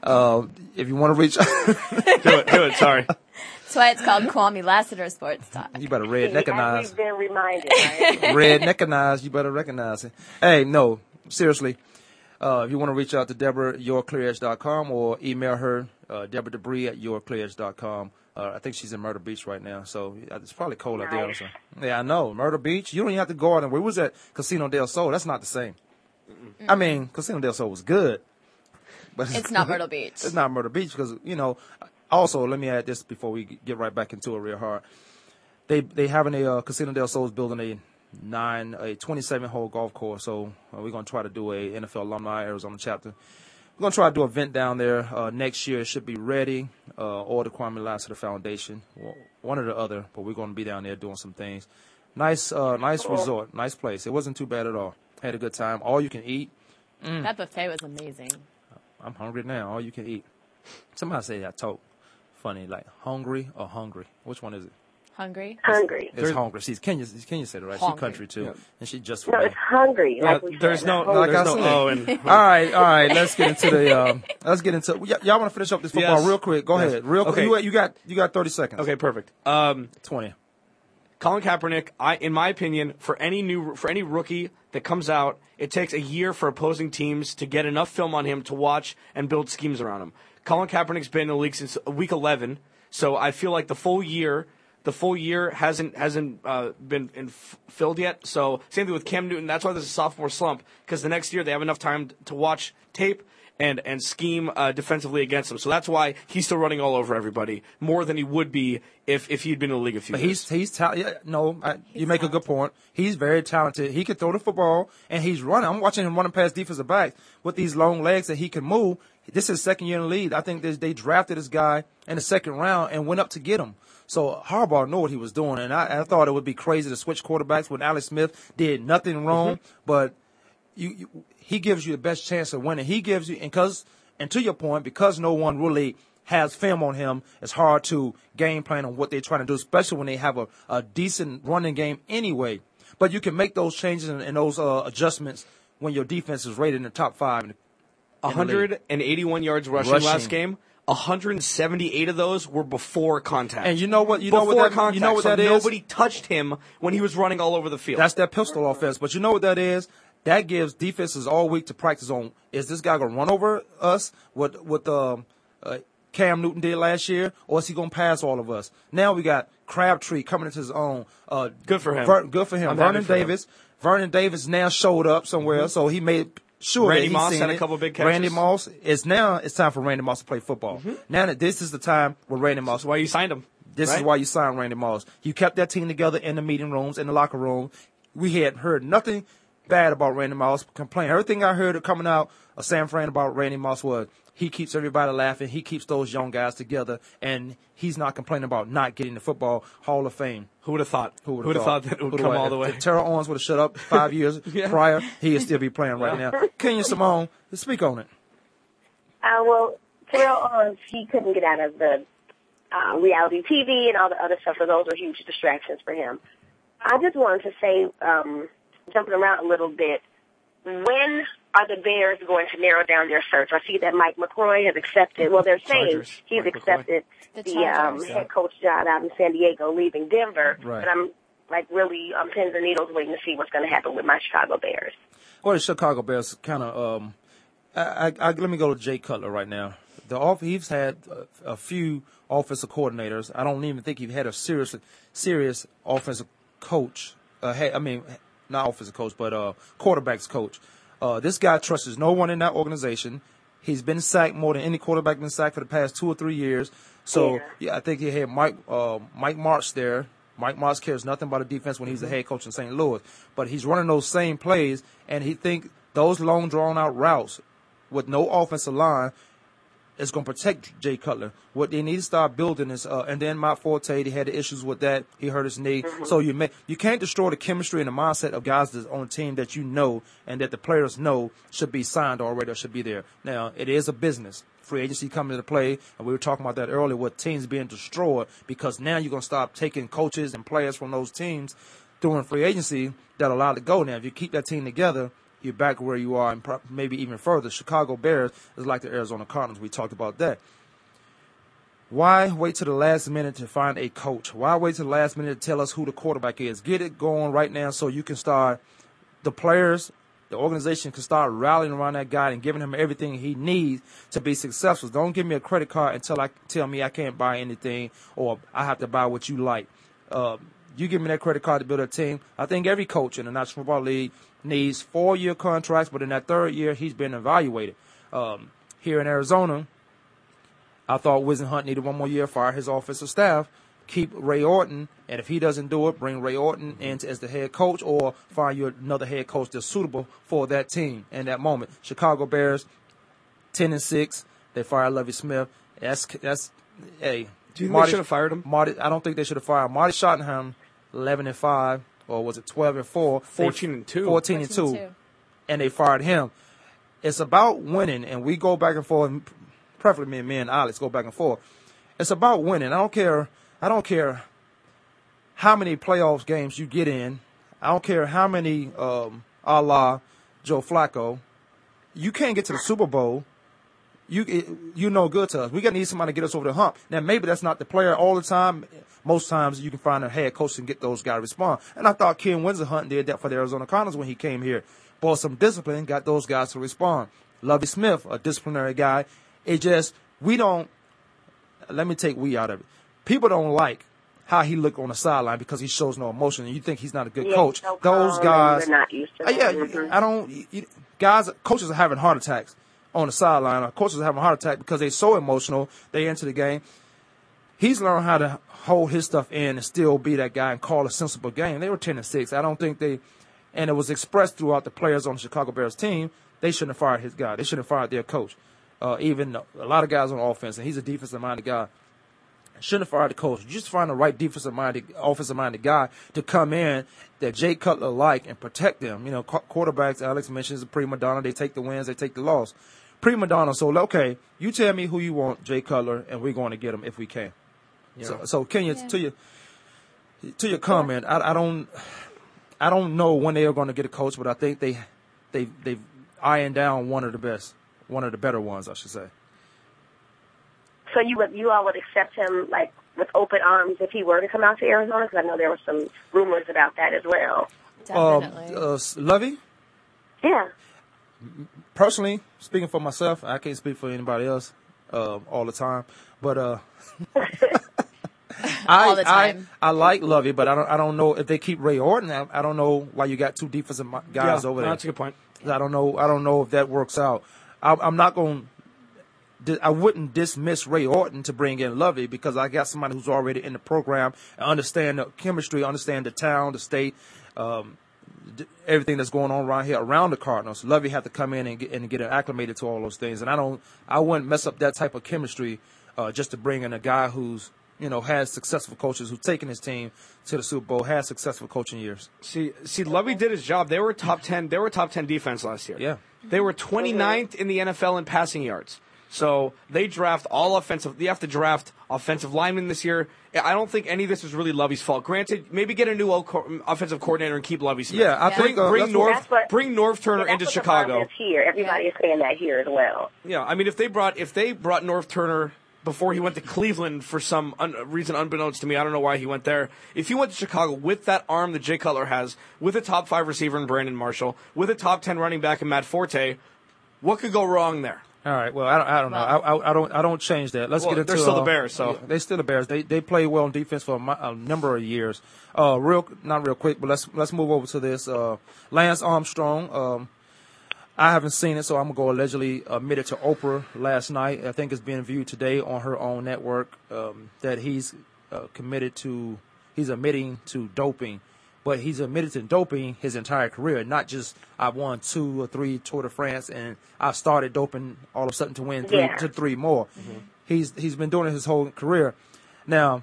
Uh, if you want to reach, *laughs* do it, do it. Sorry. *laughs* That's why it's called Kwamie Lassiter Sports Talk. you better red As neckanize. we've been reminded, right? red neckanize. You better recognize it. Hey, no, seriously. Uh, if you want to reach out to Deborah, yourclearedge.com or email her, uh, Deborah Debris at yourclearedge.com. Uh, I think she's in Myrtle Beach right now, so it's probably cold out there. Nice. So. Yeah, I know. Myrtle Beach. You don't even have to go out and we was at Casino del Sol. That's not the same. I mean, Casino del Sol was good, but It's not Myrtle *laughs* Beach. it's not Myrtle Beach because you know. Also, let me add this before we get right back into it real hard. They they having a uh, Casino del Sol's building a nine a 27 hole golf course. So uh, we're gonna try to do a NFL alumni Arizona chapter. We're gonna try to do an event down there uh, next year. It should be ready, uh, or the Kwamie Lassiter Foundation, one or the other. But we're gonna be down there doing some things. Nice, uh, nice resort, nice place. It wasn't too bad at all. Had a good time. All you can eat. That buffet was amazing. I'm hungry now. All you can eat. Somebody say that talk funny, like hungry or hungry. Which one is it? Hungry? hungry. It's hungry. See, Kenya, Kenya said it right. She Hungry. country too, Yeah. and she just. No, it's hungry. Like we there's no, not like there's I no said. O in. all right, all right. Let's get into the. Um, let's get into. Y- y'all want to finish up this football Yes. real quick? Go Yes. ahead, real quick. Okay. You, you got you got thirty seconds. Okay, perfect. Um, twenty. Colin Kaepernick, I, in my opinion, for any new for any rookie that comes out, it takes a year for opposing teams to get enough film on him to watch and build schemes around him. Colin Kaepernick's been in the league since week 11, so I feel like the full year, the full year hasn't hasn't uh, been in, filled yet. So same thing with Cam Newton. That's why there's a sophomore slump because the next year they have enough time to watch tape and and scheme uh, defensively against him. So that's why he's still running all over everybody more than he would be if if he'd been in the league a few But years. he's he's ta- yeah, no, I, you make a good point. He's very talented. He can throw the football and he's running. I'm watching him running past defensive backs with these long legs that he can move. This is his second year in the league. I think they, they drafted this guy in the second round and went up to get him. So Harbaugh knew what he was doing, and I, I thought it would be crazy to switch quarterbacks when Alex Smith did nothing wrong, but you, you he gives you the best chance of winning. He gives you and cause and to your point, because no one really has film on him, it's hard to game plan on what they're trying to do, especially when they have a, a decent running game anyway. But you can make those changes and, and those uh, adjustments when your defense is rated in the top five. In in 181 yards rushing, Rushing. last game. 178 of those were before contact. And you know what? You know what that, contact. you know what so that is? Nobody touched him when he was running all over the field. That's that pistol offense. But you know what that is? That gives defenses all week to practice on. Is this guy going to run over us? What what um, uh, Cam Newton did last year, or is he going to pass all of us? Now we got Crabtree coming into his own. Uh, Good for him. Ver- good for him. I'm Vernon for him. Davis. Vernon Davis now showed up somewhere, so he made sure Randy Moss had a couple big catches. Randy Moss is now. It's time for Randy Moss to play football. Now that this is the time where Randy Moss. That's why you signed him. This is why you signed Randy Moss. You kept that team together in the meeting rooms, in the locker room. We had heard nothing bad about Randy Moss. Complain. Everything I heard coming out of San Fran about Randy Moss was he keeps everybody laughing. He keeps those young guys together, and he's not complaining about not getting the football Hall of Fame. Who would have thought? Who would have have thought that it would Who'd come all the way? If Terrell Owens would have shut up *laughs* five years *laughs* Yeah. prior, he'd still be playing right *laughs* now. Kenya Simone, speak on it. Uh, well, Terrell Owens, he couldn't get out of the uh, reality TV and all the other stuff. So those are huge distractions for him. I just wanted to say, um, jumping around a little bit, when are the Bears going to narrow down their search? I see that Mike McCoy has accepted. Well, they're saying Chargers. he's Mike McCoy. accepted The the, um, Chargers. head coach job out in San Diego, leaving Denver. Right. But I'm like really on pins and needles waiting to see what's going to happen with my Chicago Bears. Well, the Chicago Bears kind of. Um, I, I, I, let me go to Jay Cutler right now. The off, he's had a, a few offensive coordinators. I don't even think he's had a serious, serious offensive coach. Uh, hey, I mean, not offensive coach, but uh, quarterbacks coach. Uh, this guy trusts no one in that organization. He's been sacked more than any quarterback been sacked for the past two or three years. So Yeah. yeah, I think he had Mike uh, Mike Martz there. Mike Martz cares nothing about the defense when he was the head coach in St. Louis, but he's running those same plays, and he think those long drawn out routes with no offensive line is going to protect Jay Cutler. What they need to start building is, uh, and then Matt Forte, he had the issues with that. He hurt his knee. So you may, you can't destroy the chemistry and the mindset of guys that's on the team that you know and that the players know should be signed already or should be there. Now, it is a business. Free agency coming into play, and we were talking about that earlier with teams being destroyed because now you're going to stop taking coaches and players from those teams during free agency that allowed to go. Now, if you keep that team together, you're back where you are and maybe even further. Chicago Bears is like the Arizona Cardinals. We talked about that. Why wait to the last minute to find a coach? Why wait to the last minute to tell us who the quarterback is? Get it going right now so you can start. The players, the organization can start rallying around that guy and giving him everything he needs to be successful. Don't give me a credit card until I tell me I can't buy anything or I have to buy what you like. Uh, you give me that credit card to build a team. I think every coach in the National Football League needs four-year contracts, but in that third year, he's been evaluated. Um, here in Arizona, I thought Whisenhunt needed one more year, fire his offensive staff, keep Ray Horton, and if he doesn't do it, bring Ray Horton in as the head coach or find you another head coach that's suitable for that team in that moment. Chicago Bears, ten and six, they fired Lovie Smith. That's that's hey. Do you think they should have fired him? Marty, I don't think they should have fired Marty Schottenheimer, eleven and five, or was it twelve and four? 14 and two. Fourteen and 14 two, and two. and they fired him. It's about winning, and we go back and forth. Preferably me and me and Alex go back and forth. It's about winning. I don't care. I don't care how many playoffs games you get in. I don't care how many, um, a la Joe Flacco. You can't get to the Super Bowl. You you no good to us. We got to need somebody to get us over the hump. Now maybe that's not the player all the time. Most times you can find a head coach and get those guys to respond. And I thought Ken Whisenhunt did that for the Arizona Cardinals when he came here. Brought some discipline, got those guys to respond. Lovie Smith, a disciplinary guy. It just we don't. Let me take we out of it. People don't like how he looked on the sideline because he shows no emotion, and you think he's not a good Yeah, coach. so those guys, we're not used to Uh, yeah. Mhm. I don't. You- guys, coaches are having heart attacks on the sideline. Or coaches are having a heart attack because they're so emotional. They into the game. He's learned how to hold his stuff in and still be that guy and call a sensible game. They were ten and six. I don't think they, and it was expressed throughout the players on the Chicago Bears team. They shouldn't have fired his guy. They shouldn't have fired their coach. Uh, even a lot of guys on offense, and he's a defensive minded guy shouldn't have fired the coach. You just find the right defensive minded, offensive minded guy to come in that Jay Cutler like and protect them. You know, qu- quarterbacks, Alex mentions a prima donna. They take the wins, they take the loss. Prima donna. So, okay, you tell me who you want, Jay Cutler, and we're going to get him if we can. So, so Kenya, Yeah. to your to your comment, I, I don't, I don't know when they are going to get a coach, but I think they, they, they eyeing down one of the best, one of the better ones, I should say. So you would you all would accept him like with open arms if he were to come out to Arizona? Because I know there were some rumors about that as well. Um, Definitely. uh, Lovie, Yeah. personally, speaking for myself, I can't speak for anybody else uh, all the time, but uh, *laughs* I, All the time. I I like Lovie, but I don't I don't know if they keep Ray Horton. I, I don't know why you got two defensive mi- guys Yeah, over there. That's a good point. I don't know. I don't know if that works out. I, I'm not going. I wouldn't dismiss Ray Horton to bring in Lovie because I got somebody who's already in the program and understand the chemistry, understand the town, the state, um, everything that's going on around here around the Cardinals. Lovie had to come in and get, and get acclimated to all those things, and I don't. I wouldn't mess up that type of chemistry uh, just to bring in a guy who's you know has successful coaches who's taken his team to the Super Bowl, has successful coaching years. See, see, Lovie did his job. They were top ten. They were top ten defense last year. Yeah. They were 29th in the NFL in passing yards. So they draft all offensive. They have to draft offensive linemen this year. I don't think any of this is really Lovie's fault. Granted, maybe get a new o- co- offensive coordinator and keep Lovie Smith. Yeah, I bring, think, uh, bring Norv That's what- bring Norv Turner Yeah, into what the buzz Chicago. here. Everybody is saying that here as well. Yeah, I mean, if they brought if they brought Norv Turner before he went to Cleveland for some un- reason unbeknownst to me, I don't know why he went there. If he went to Chicago with that arm that Jay Cutler has, with a top five receiver in Brandon Marshall, with a top ten running back in Matt Forte, what could go wrong there? All right. Well, I don't, I don't know. I, I, I don't. I don't change that. Let's Well, get into. they're still the uh, Bears, so- yeah, they still the Bears. They they play well on defense for a, a number of years. Uh, real not real quick, but let's let's move over to this. Uh, Lance Armstrong. Um, I haven't seen it, so I'm gonna go allegedly admitted to Oprah last night. I think it's being viewed today on her own network um, that he's uh, committed to. He's admitting to doping, but he's admitted to doping his entire career, not just I won two or three Tour de France and I've started doping all of a sudden to win three Yeah. to three more. He's he's been doing it his whole career. Now,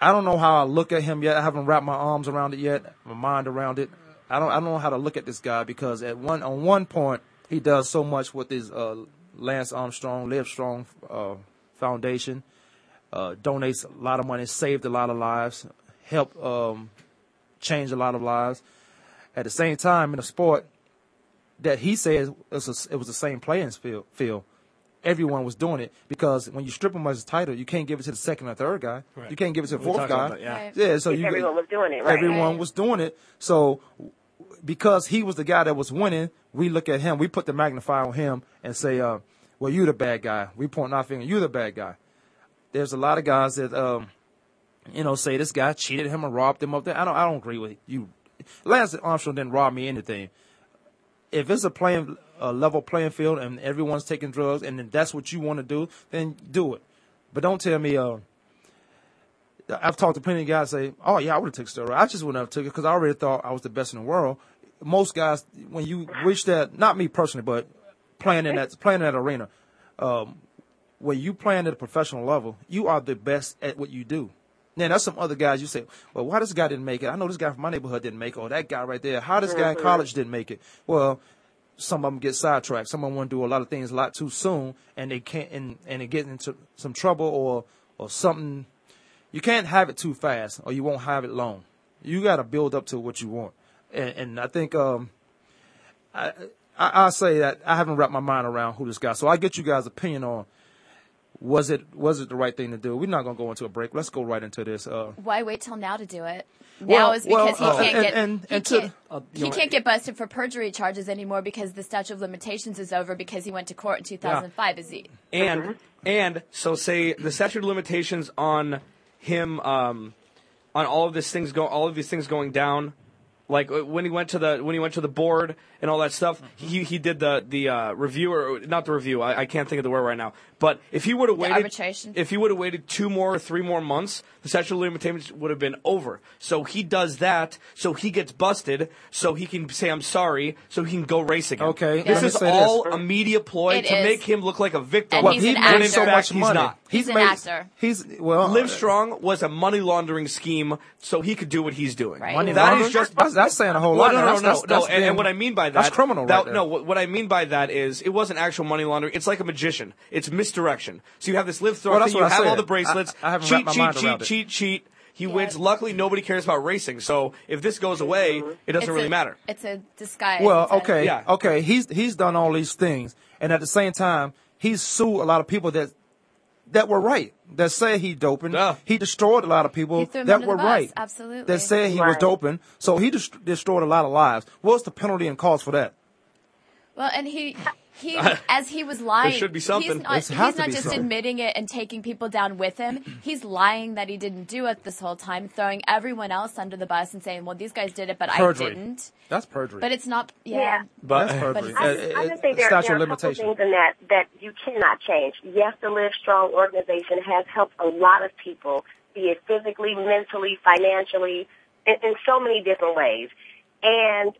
I don't know how I look at him yet. I haven't wrapped my arms around it yet, my mind around it. I don't I don't know how to look at this guy because at one on one point he does so much with his uh, Lance Armstrong Live Strong uh, Foundation, uh, donates a lot of money, saved a lot of lives, helped um, change a lot of lives. At the same time, in a sport that he says it was, a, it was the same playing field, field, everyone was doing it because when you strip him of his title, you can't give it to the second or third guy. Right. You can't give it to the fourth guy. about yeah. Right. yeah. So you everyone was doing it, right. Everyone Right. was doing it. So because he was the guy that was winning, we look at him. We put the magnifier on him and say, uh, "Well, you the bad guy." We point our finger. You the bad guy. There's a lot of guys that um, you know say this guy cheated him or robbed him up there. I don't. I don't agree with you. Lance Armstrong didn't rob me anything. If it's a playing a level playing field and everyone's taking drugs and that's what you want to do, then do it. But don't tell me. Uh, I've talked to plenty of guys say, "Oh yeah, I would have took steroids. I just wouldn't have took it because I already thought I was the best in the world." Most guys, when you reach that, not me personally, but playing in that playing in that arena, um, when you playing at a professional level, you are the best at what you do. Now, there's some other guys you say, well, why this guy didn't make it? I know this guy from my neighborhood didn't make it, or that guy right there. How this guy in college didn't make it? Well, some of them get sidetracked. Some of them want to do a lot of things a lot too soon, and they can't, and, and they get into some trouble or or something. You can't have it too fast, or you won't have it long. You got to build up to what you want, and, and I think um, I, I I say that I haven't wrapped my mind around who this guy. So I get you guys' opinion on was it was it the right thing to do? We're not gonna go into a break. Let's go right into this. Uh, Why wait till now to do it? Now Well- is because well, uh, he can't and- get and- he, and can't, uh, he can't get busted for perjury charges anymore because the statute of limitations is over because he went to court in 2005. Is he? And and so say the statute of limitations on him um, on all of these things go all of these things going down, like uh, when he went to the when he went to the board and all that stuff. He he did the the uh, review or not the review. I, I can't think of the word right now. But if he would have waited, arbitration? if he would have waited two more or three more months, the statute of limitations would have been over. So he does that, so he gets busted, so he can say I'm sorry, so he can go race again. Okay, this is say this. all a media ploy It to is. make him look like a victim. And Well, he's he an actor. so much he's money. not. He's, an made- actor. He's well. Live uh, Strong was a money laundering scheme, so he could do what he's doing. Right. Money That is laundering? just That's- that's saying a whole Well, lot. No, no, That's- no, that's- no. that's and, and what I mean by that, that's criminal that- right there. No, what, what I mean by that is it wasn't actual money laundering. It's like a magician. It's misdirection. So you have this Live Strong Well. You I have all the bracelets. I- I haven't cheat, cheat, cheat, cheat, cheat. He wins. Luckily, nobody cares about racing. So if this goes away, it doesn't It's really a- matter. It's a disguise. Well, okay, Yeah. okay. He's he's done all these things, and at the same time, he's sued a lot of people that that were right. That say he doping. He destroyed a lot of people He threw him that were right. absolutely. That said he was doping. So he dest- destroyed a lot of lives. What's the penalty and cost for that? Well, and he he as he was lying. should be something. He's not, he's not just something. admitting it and taking people down with him. He's lying that he didn't do it this whole time, throwing everyone else under the bus and saying, "Well, these guys did it, but Perjury. I didn't." That's perjury. But it's not. Yeah. Yeah. But- That's But it's- I just, I just think there, there are a couple limitation. things in that that you cannot change. Yes, the Live Strong organization has helped a lot of people, be it physically, mentally, financially, in, in so many different ways. And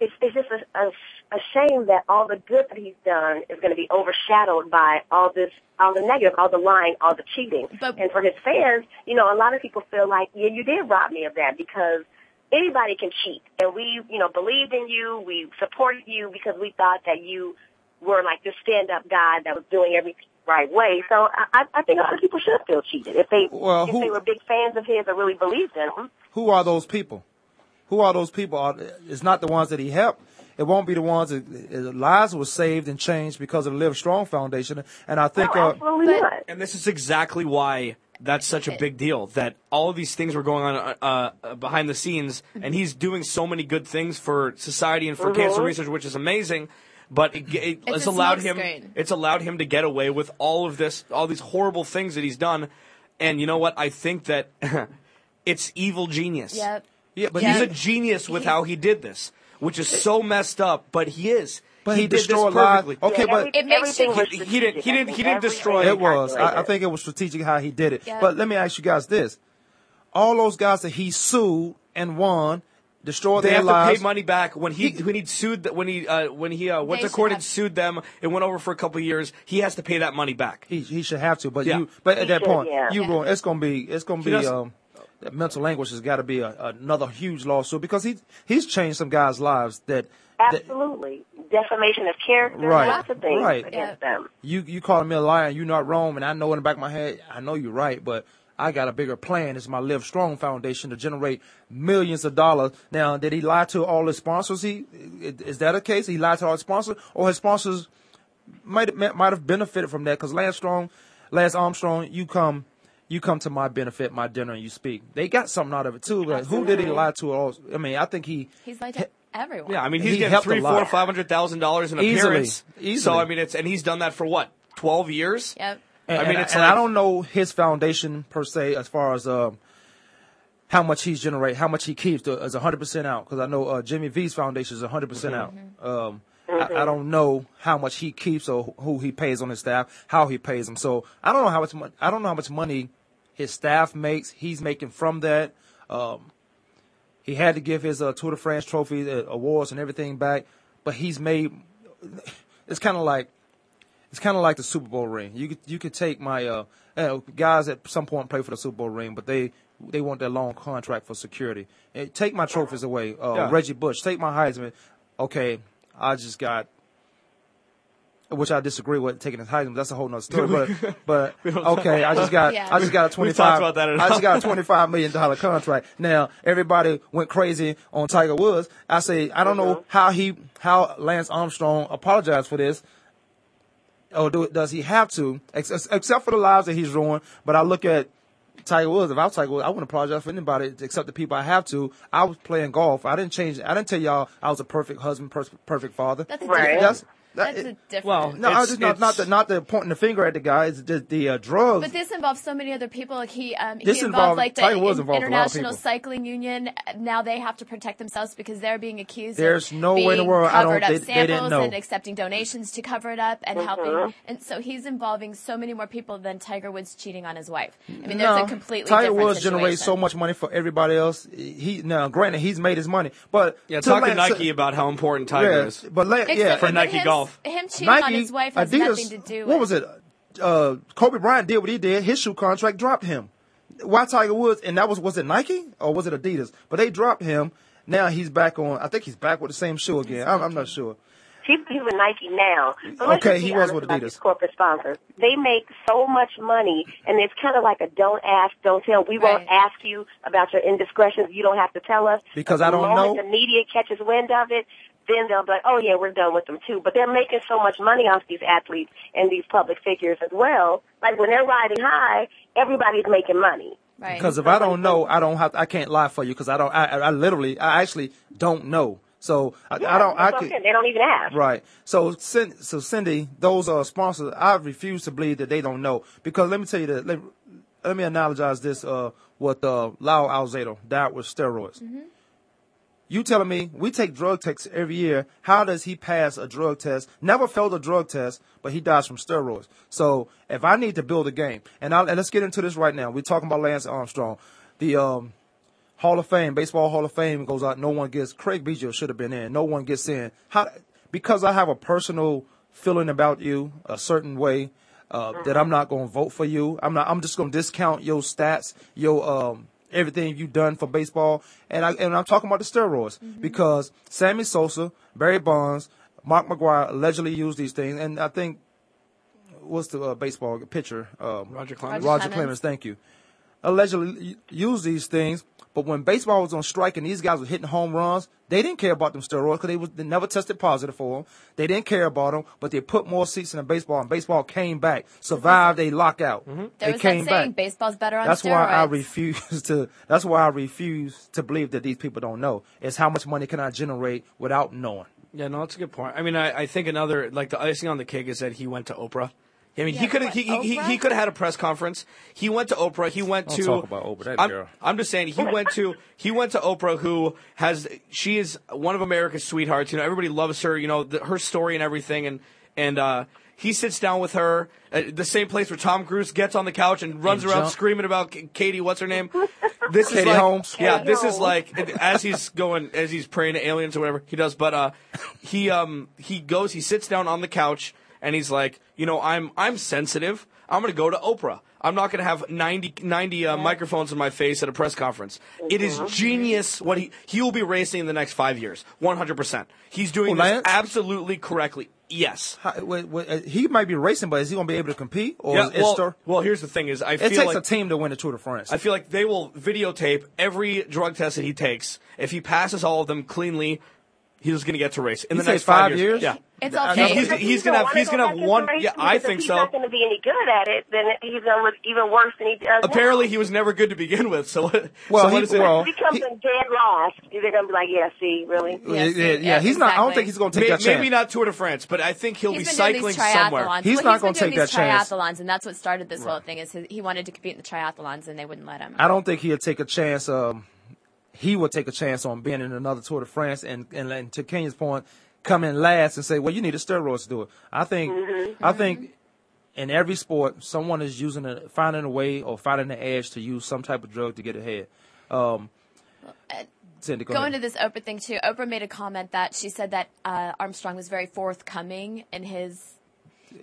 it's, it's just a, a, a shame that all the good that he's done is going to be overshadowed by all this, all the negative, all the lying, all the cheating. and for his fans, you know, a lot of people feel like, yeah, you did rob me of that because anybody can cheat. And we, you know, believed in you. We supported you because we thought that you were like the stand-up guy that was doing everything right way. So I, I I think a lot of people should feel cheated if they Well, if they were big fans of his or really believed in him. Who are those people? Who are those people? Are- It's not the ones that he helped. It won't be the ones that uh, lives were saved and changed because of the Live Strong Foundation. And I think, Absolutely uh, And this is exactly why that's such a big deal. That all of these things were going on uh, uh, behind the scenes, and he's doing so many good things for society and for Mhm. cancer research, which is amazing. But it, it, It's it's allowed him. smokescreen. It's allowed him to get away with all of this, all these horrible things that he's done. And you know what? I think that *laughs* it's evil genius. Yep. Yeah, but but he's a genius with how he did this, which is so messed up. But he is. But he did this destroyed lives. perfectly. Okay, Yeah, but- It makes you. he, he didn't. He didn't. He didn't destroy. it was. I, I think it was strategic how he did it. Yeah. But let me ask you guys this: all those guys that he sued and won, destroyed They their have lives. to pay money back when he when he sued th- when he uh, when he uh, went to court should and sued them. It went over for a couple of years. He has to pay that money back. He he should have to, but Yeah. you but at He that should, point yeah. you Yeah. going it's gonna be it's gonna He be um that mental anguish has got to be a, another huge lawsuit because he he's changed some guys' lives that, that Absolutely, defamation of character, Right, lots of things right. against them. you you calling me a liar and you're not wrong and I know in the back of my head I know you're right but I got a bigger plan. It's my Live Strong Foundation to generate millions of dollars. Now, did he lie to all his sponsors? He is that a case? He lied to all his sponsors, or his sponsors might might have benefited from that? Because Lance Strong, Lance Armstrong, you come, you come to my benefit, my dinner, and you speak. They got something out of it too. Like, who did he lie to? All I mean, I think he He's like to everyone. Yeah, I mean he's He getting helped a three, lot. four, five hundred thousand dollars in Easily. appearance. So I mean it's and he's done that for what twelve years. Yep. And, I mean, and- it's and like- I don't know his foundation per se as far as um, how much he's generate, how much he keeps uh, as hundred percent out. Because I know uh, Jimmy V's foundation is hundred percent out. Um, I, I don't know how much he keeps or who he pays on his staff, how he pays them. So I don't know how much money. I don't know how much money his staff makes. He's making from that. Um, he had to give his uh, Tour de France trophy, uh, awards, and everything back, but he's made. It's kind of like it's kind of like the Super Bowl ring. You could you could take my uh, uh, guys at some point play for the Super Bowl ring, but they they want that long contract for security. Eh, take my trophies away. Uh, Yeah. Reggie Bush, take my Heisman. Okay, I just got. Which I disagree with taking his Heisman. That's a whole nother story. *laughs* But but okay, I just got Yeah. I just got a *laughs* We twenty talked five. about that I just got a twenty five million dollar contract. Now everybody went crazy on Tiger Woods. I say I don't know uh-huh. how he how Lance Armstrong apologized for this or do, does he have to? Ex- ex- except for the lives that he's ruined. But I look at Tiger Woods. If I was Tiger Woods, I wouldn't apologize for anybody except the people I have to. I was playing golf. I didn't change. I didn't tell y'all I was a perfect husband, per- perfect father. That's a That's- different. that's- That's that- a different. Well, no, I was just not not the not the pointing the finger at the guy. It's just the uh, drugs. But this involves so many other people. Like he, um, This he involved- involved like the Tiger Woods In- involved a lot of International. Cycling Union. Now they have to protect themselves because they're being accused. There's of no way in the being world I don't- covered up they- they didn't samples know. and accepting donations to cover it up and helping. And so he's involving so many more people than Tiger Woods cheating on his wife. I mean, there's no, a completely Tiger different Woods situation. generates so much money for everybody else. He now, granted, he's made his money, but Yeah, to talk to Lance- Nike about how important Tiger yeah, is. But Lan- Except yeah, for but Nike him, Golf. Him cheating on his wife has Adidas, nothing to do With. What was it? Uh, Kobe Bryant did what he did. His shoe contract dropped him. Why Tiger Woods? And that was was it Nike or was it Adidas? But they dropped him. Now he's back on. I think he's back with the same shoe again. I'm, I'm not sure. He's, he's with Nike now. But Okay, he was with Adidas. corporate sponsors. They make so much money, and it's kind of like a don't ask, don't tell. We won't ask you about your indiscretions. You don't have to tell us. Because I don't know. The media catches wind of it, then they'll be like, oh yeah, we're done with them too. But they're making so much money off these athletes and these public figures as well. Like when they're riding high, everybody's making money. Right. Because if I don't know, I don't have. I can't lie for you because I don't. I, I I literally, I actually don't know. So I, I don't. I That's what could. They don't even ask. Right. So, so Cindy, those are sponsors. I refuse to believe that they don't know because let me tell you that. Let, let me analogize this uh, with uh, Lyle Alzado died with steroids. You telling me we take drug tests every year? How does he pass a drug test? Never failed a drug test, but he dies from steroids. So if I need to build a game, and, I, and let's get into this right now. We're talking about Lance Armstrong, the um, Hall of Fame, baseball Hall of Fame goes out. No one gets. Craig Biggio should have been in. No one gets in. How? Because I have a personal feeling about you, a certain way, uh, that I'm not going to vote for you. I'm not. I'm just going to discount your stats, your um, everything you've done for baseball, and I and I'm talking about the steroids because Sammy Sosa, Barry Bonds, Mark McGwire allegedly used these things, and I think what's the uh, baseball pitcher? Um, Roger Clemens. Roger Clemens. Thank you. Allegedly used these things, but when baseball was on strike and these guys were hitting home runs, they didn't care about them steroids because they, was, they never tested positive for them. They didn't care about them, but they put more seats in the baseball, and baseball came back, survived a lockout. Mm-hmm. There They was came that saying, back. baseball's better on That's steroids. why I refuse *laughs* to. That's why I refuse to believe that these people don't know. Is how much money can I generate without knowing? Yeah, no, that's a good point. I mean, I, I think another like the icing on the cake is that he went to Oprah. I mean, he could have he, he, he, could have had a press conference. He went to Oprah. He went Don't to talk about Oprah, that I'm, girl. I'm just saying he went to he went to Oprah, who has she is one of America's sweethearts. You know, everybody loves her. You know, the, her story and everything, and and uh, he sits down with her at the same place where Tom Cruise gets on the couch and runs And around jump. screaming about Katie. What's her name? *laughs* This is Katie like, Holmes. Yeah, Katie this is like as he's going as he's praying to aliens or whatever he does. But uh, he um he goes, he sits down on the couch and he's like, you know, I'm I'm sensitive. I'm gonna go to Oprah. I'm not gonna have 90, 90 uh, microphones in my face at a press conference. It is genius what he he will be racing in the next five years, 100. percent He's doing Who, this Lance? absolutely correctly. Yes. How, wait, wait, uh, he might be racing, but is he going to be able to compete? Or Yeah, well, stor- well, here's the thing: is I it feel takes like a team to win the Tour de France. I feel like they will videotape every drug test that he takes. If he passes all of them cleanly, he's going to get to race in You the next five, five years. years? Yeah, It's okay. he's, If he's gonna have he's gonna have one. Yeah, I because think if so. He's not going to be any good at it. Then he's going to look even worse than he does. Apparently, now. he was never good to begin with. So, what- Well, so he- what is it? well, If he comes in dead last, they're going to be like, "Yeah, see, really." yeah, Yes, yeah, yeah, yeah, he's not. I don't think he's going to take May- that chance. maybe not Tour de France, but I think he'll He's be cycling these somewhere. triathlons. He's well, not gonna take that these chance. triathlons, and that's what started this whole thing. Is he wanted to compete in the triathlons, and they wouldn't let him. I don't think he'll take a chance. Um, he would take a chance on being in another Tour de France, and and, and to Kenya's point, come in last and say, "Well, you need a steroids to do it." I think, Mm-hmm. I think, in every sport, someone is using a finding a way or finding an edge to use some type of drug to get ahead. Um, Cindy, go Going ahead. to this Oprah thing too, Oprah made a comment that she said that uh, Armstrong was very forthcoming in his.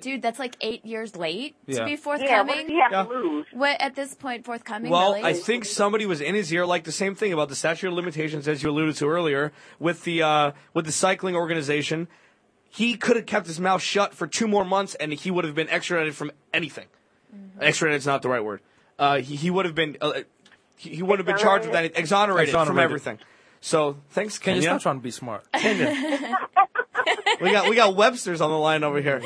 Dude, that's like eight years late Yeah. to be Yeah, what forthcoming. does he have Yeah. to lose? What at this point forthcoming? Well, really? I think somebody was in his ear, like the same thing about the statute of limitations, as you alluded to earlier, with the uh, with the cycling organization. He could have kept his mouth shut for two more months, and he would have been extradited from anything. Mm-hmm. Extradited is not the right word. Uh, he, he would have been uh, he, he would have been charged with anything, exonerated, from everything. So thanks, Kenya, Kenya. stop trying to be smart. Kenya. *laughs* *laughs* *laughs* we got we got Webster's on the line over here.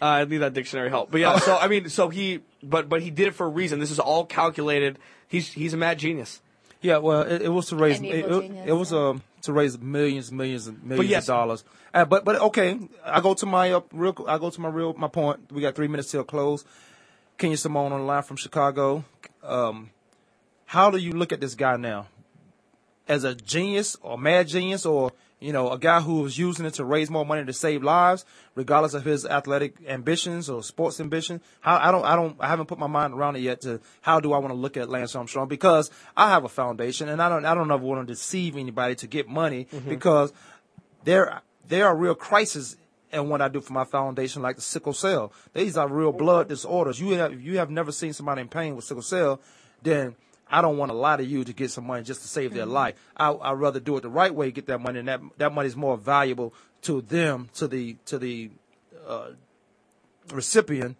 Uh, I need that dictionary help. But yeah, so I mean, so he, but but he did it for a reason. This is all calculated. He's he's a mad genius. Yeah, well, it, it was to raise it, evil it, it was um to raise millions, millions, and millions yes. of dollars. Uh, but but okay, I go to my uh, real. I go to my real my point. We got three minutes till close. Kenya Simone on the line from Chicago. Um, how do you look at this guy now? As a genius or mad genius or you know a guy who was using it to raise more money to save lives, regardless of his athletic ambitions or sports ambition. How I don't I don't I haven't put my mind around it yet to how do I want to look at Lance Armstrong because I have a foundation and I don't I don't ever want to deceive anybody to get money mm-hmm. because there there are real crises in what I do for my foundation, like the sickle cell. These are real blood disorders. You have if you have never seen somebody in pain with sickle cell, then I don't want to lie to you to get some money just to save their life. I I'd rather do it the right way, get that money, and that that money is more valuable to them, to the to the uh, recipient,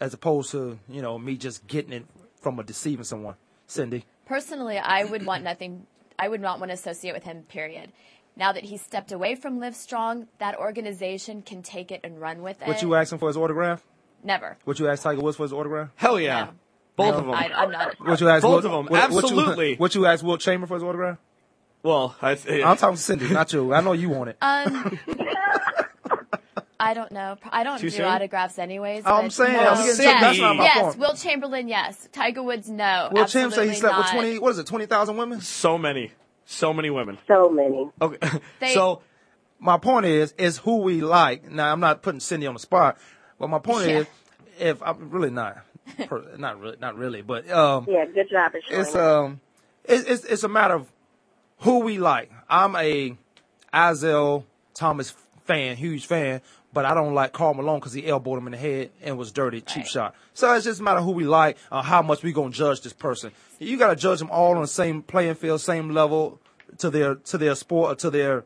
as opposed to you know me just getting it from a deceiving someone. Cindy, Personally, I would want nothing. I would not want to associate with him. Period. Now that he's stepped away from Live Strong, that organization can take it and run with it. what you asking for his autograph? Never. What you asked Tiger Woods for his autograph? Hell yeah, No. Both No, of them. I, I'm not. What you asked? Both Wilt- of them, what- what you- absolutely. What you asked Wilt Chamber for his autograph? well, I th- I'm talking to Cindy, not you. I know you want it. *laughs* Um, I don't know. I don't Too do soon? autographs anyways. I'm saying, no. I'm getting- yes, that's not my yes. point. Wilt Chamberlain, yes. Tiger Woods, no. Will Champ say he slept not. with twenty? What is it? Twenty thousand women? so many, so many women. So many. Okay, *laughs* They- so My point is, is who we like. Now I'm not putting Cindy on the spot, but my point Yeah. is, if I'm really not, *laughs* per- not really, not really, but um, Yeah, good job it's it. um, it's, it's it's a matter of who we like. I'm a Isiah Thomas fan, huge fan, but I don't like Karl Malone because he elbowed him in the head and was dirty, cheap Right. shot. So it's just a matter of who we like, uh, how much we gonna judge this person. You gotta judge them all on the same playing field, same level to their to their sport or to their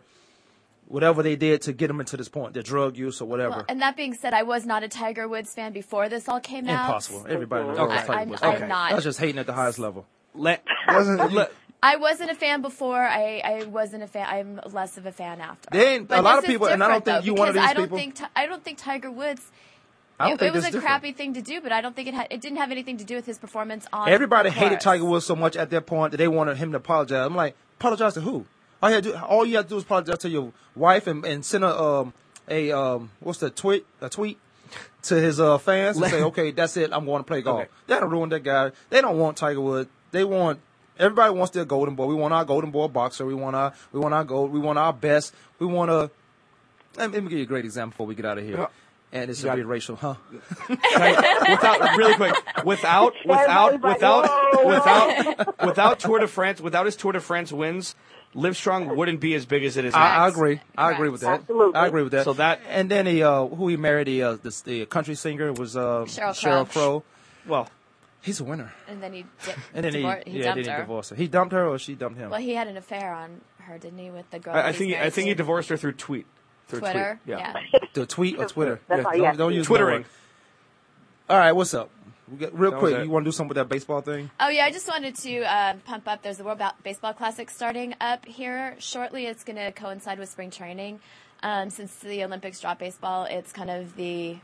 whatever they did to get him into this point, their drug use or whatever. Well, and that being said, I was not a Tiger Woods fan before this all came out. Impossible. Everybody in the world I- is Tiger I'm- Woods. I'm fan. not. That's just hating at the highest level. Let, *laughs* wasn't, I wasn't a fan before. I, I wasn't a fan. I'm less of a fan after. They ain't- But a lot of people- and I don't think though, you one of because these I don't people. think I don't think Tiger Woods. I don't it, think it was a different. crappy thing to do, but I don't think it had. It didn't have anything to do with his performance on. Everybody the hated. Tiger Woods so much at that point that they wanted him to apologize. I'm like, apologize to who? All you, have to do, all you have to do is apologize to your wife and, and send a um a um what's the tweet a tweet to his uh fans and say, *laughs* okay, that's it. I'm going to play golf. Okay. They don't ruin that guy. They don't want Tiger Woods. They want everybody wants their golden boy. We want our golden boy boxer. We want our we want our gold. We want our best. We want a. Let me give you a great example before we get out of here. Yeah. And it's going to be racial, huh? without really quick without without without without without Tour de France without his Tour de France wins, Livestrong wouldn't be as big as it is. now. I, I agree. I agree with that. Absolutely. I agree with that. So that- and then he uh, who he married the uh, the, the country singer was uh, Sheryl Sheryl Crow. Crow. Well, he's a winner. And then he, di- *laughs* And then he, divor- he yeah, dumped then he her. divorced her. He dumped her or she dumped him. Well, he had an affair on her, didn't he, with the girl? I, I that he's think I married think to? he divorced her through tweet. Through Twitter. Tweet. Yeah. the tweet or Twitter. *laughs* That's Yeah, all you don't, don't use do. no Twittering. All right, what's up? We got, real quick, it. you want to do something with that baseball thing? Oh yeah, I just wanted to uh, pump up. There's the World Baseball Classic starting up here shortly. It's going to coincide with spring training. Um, since the Olympics dropped baseball, it's kind of the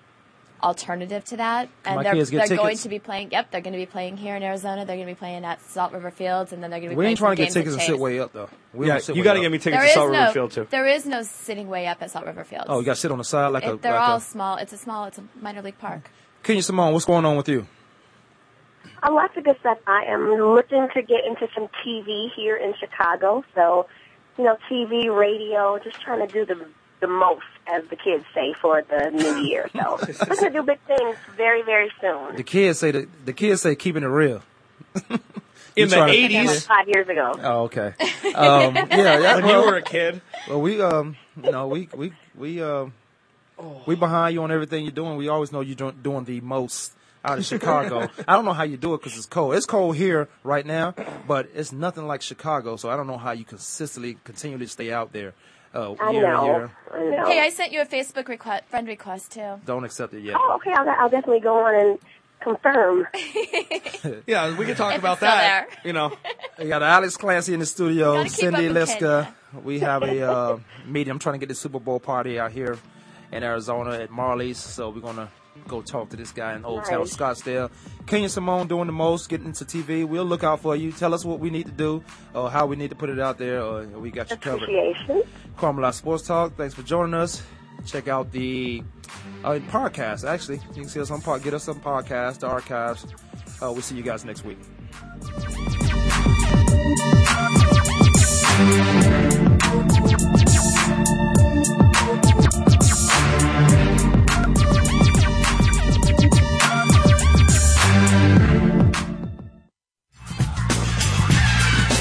alternative to that. Can my And they're, kids get they're going to be playing. Yep, they're going to be playing here in Arizona. They're going to be playing at Salt River Fields, and then they're going to be We playing ain't trying to get tickets at and sit way up though. We Yeah, sit you got to get me tickets There to is Salt River no, Field too. there is no sitting way up at Salt River Fields. Oh, you got to sit on the side like a. They're like all a, small. It's a small. It's a minor league park. Kenya Simone, what's going on with you? A lot of good stuff. I am looking to get into some TV here in Chicago. So, you know, TV, radio, just trying to do the the most, as the kids say, for the new year. So, *laughs* looking to do big things very, very soon. The kids say the the kids say keeping it real. *laughs* In the trying to- Again, like eighties, five years ago. Oh, okay. *laughs* Um, yeah, yeah. when well, you were a kid, Well, we um, you know, we we we um, we behind you on everything you're doing. We always know you're doing, doing the most out of Chicago. I don't know how you do it because it's cold. It's cold here right now, but it's nothing like Chicago. So I don't know how you consistently continually stay out there uh, I year know. year. I know. Hey, I sent you a Facebook request, friend request too. Don't accept it yet. Oh, okay. I'll, I'll definitely go on and confirm. *laughs* yeah, we can talk If about it's still that. there. You know, We got Alex Clancy in the studio, Gotta keep Cindy up Liska. We have a uh, meeting. I'm trying to get the Super Bowl party out here in Arizona at Marley's. So we're gonna go talk to this guy in Old Town. Scottsdale. Kenya Simone doing the most, getting into TV. We'll look out for you. Tell us what we need to do or how we need to put it out there. Or we got you covered. Appreciation. Carmela Sports Talk. Thanks for joining us. Check out the uh, podcast. Actually, you can see us on pod. Get us on podcast, the archives. Uh, we'll see you guys next week.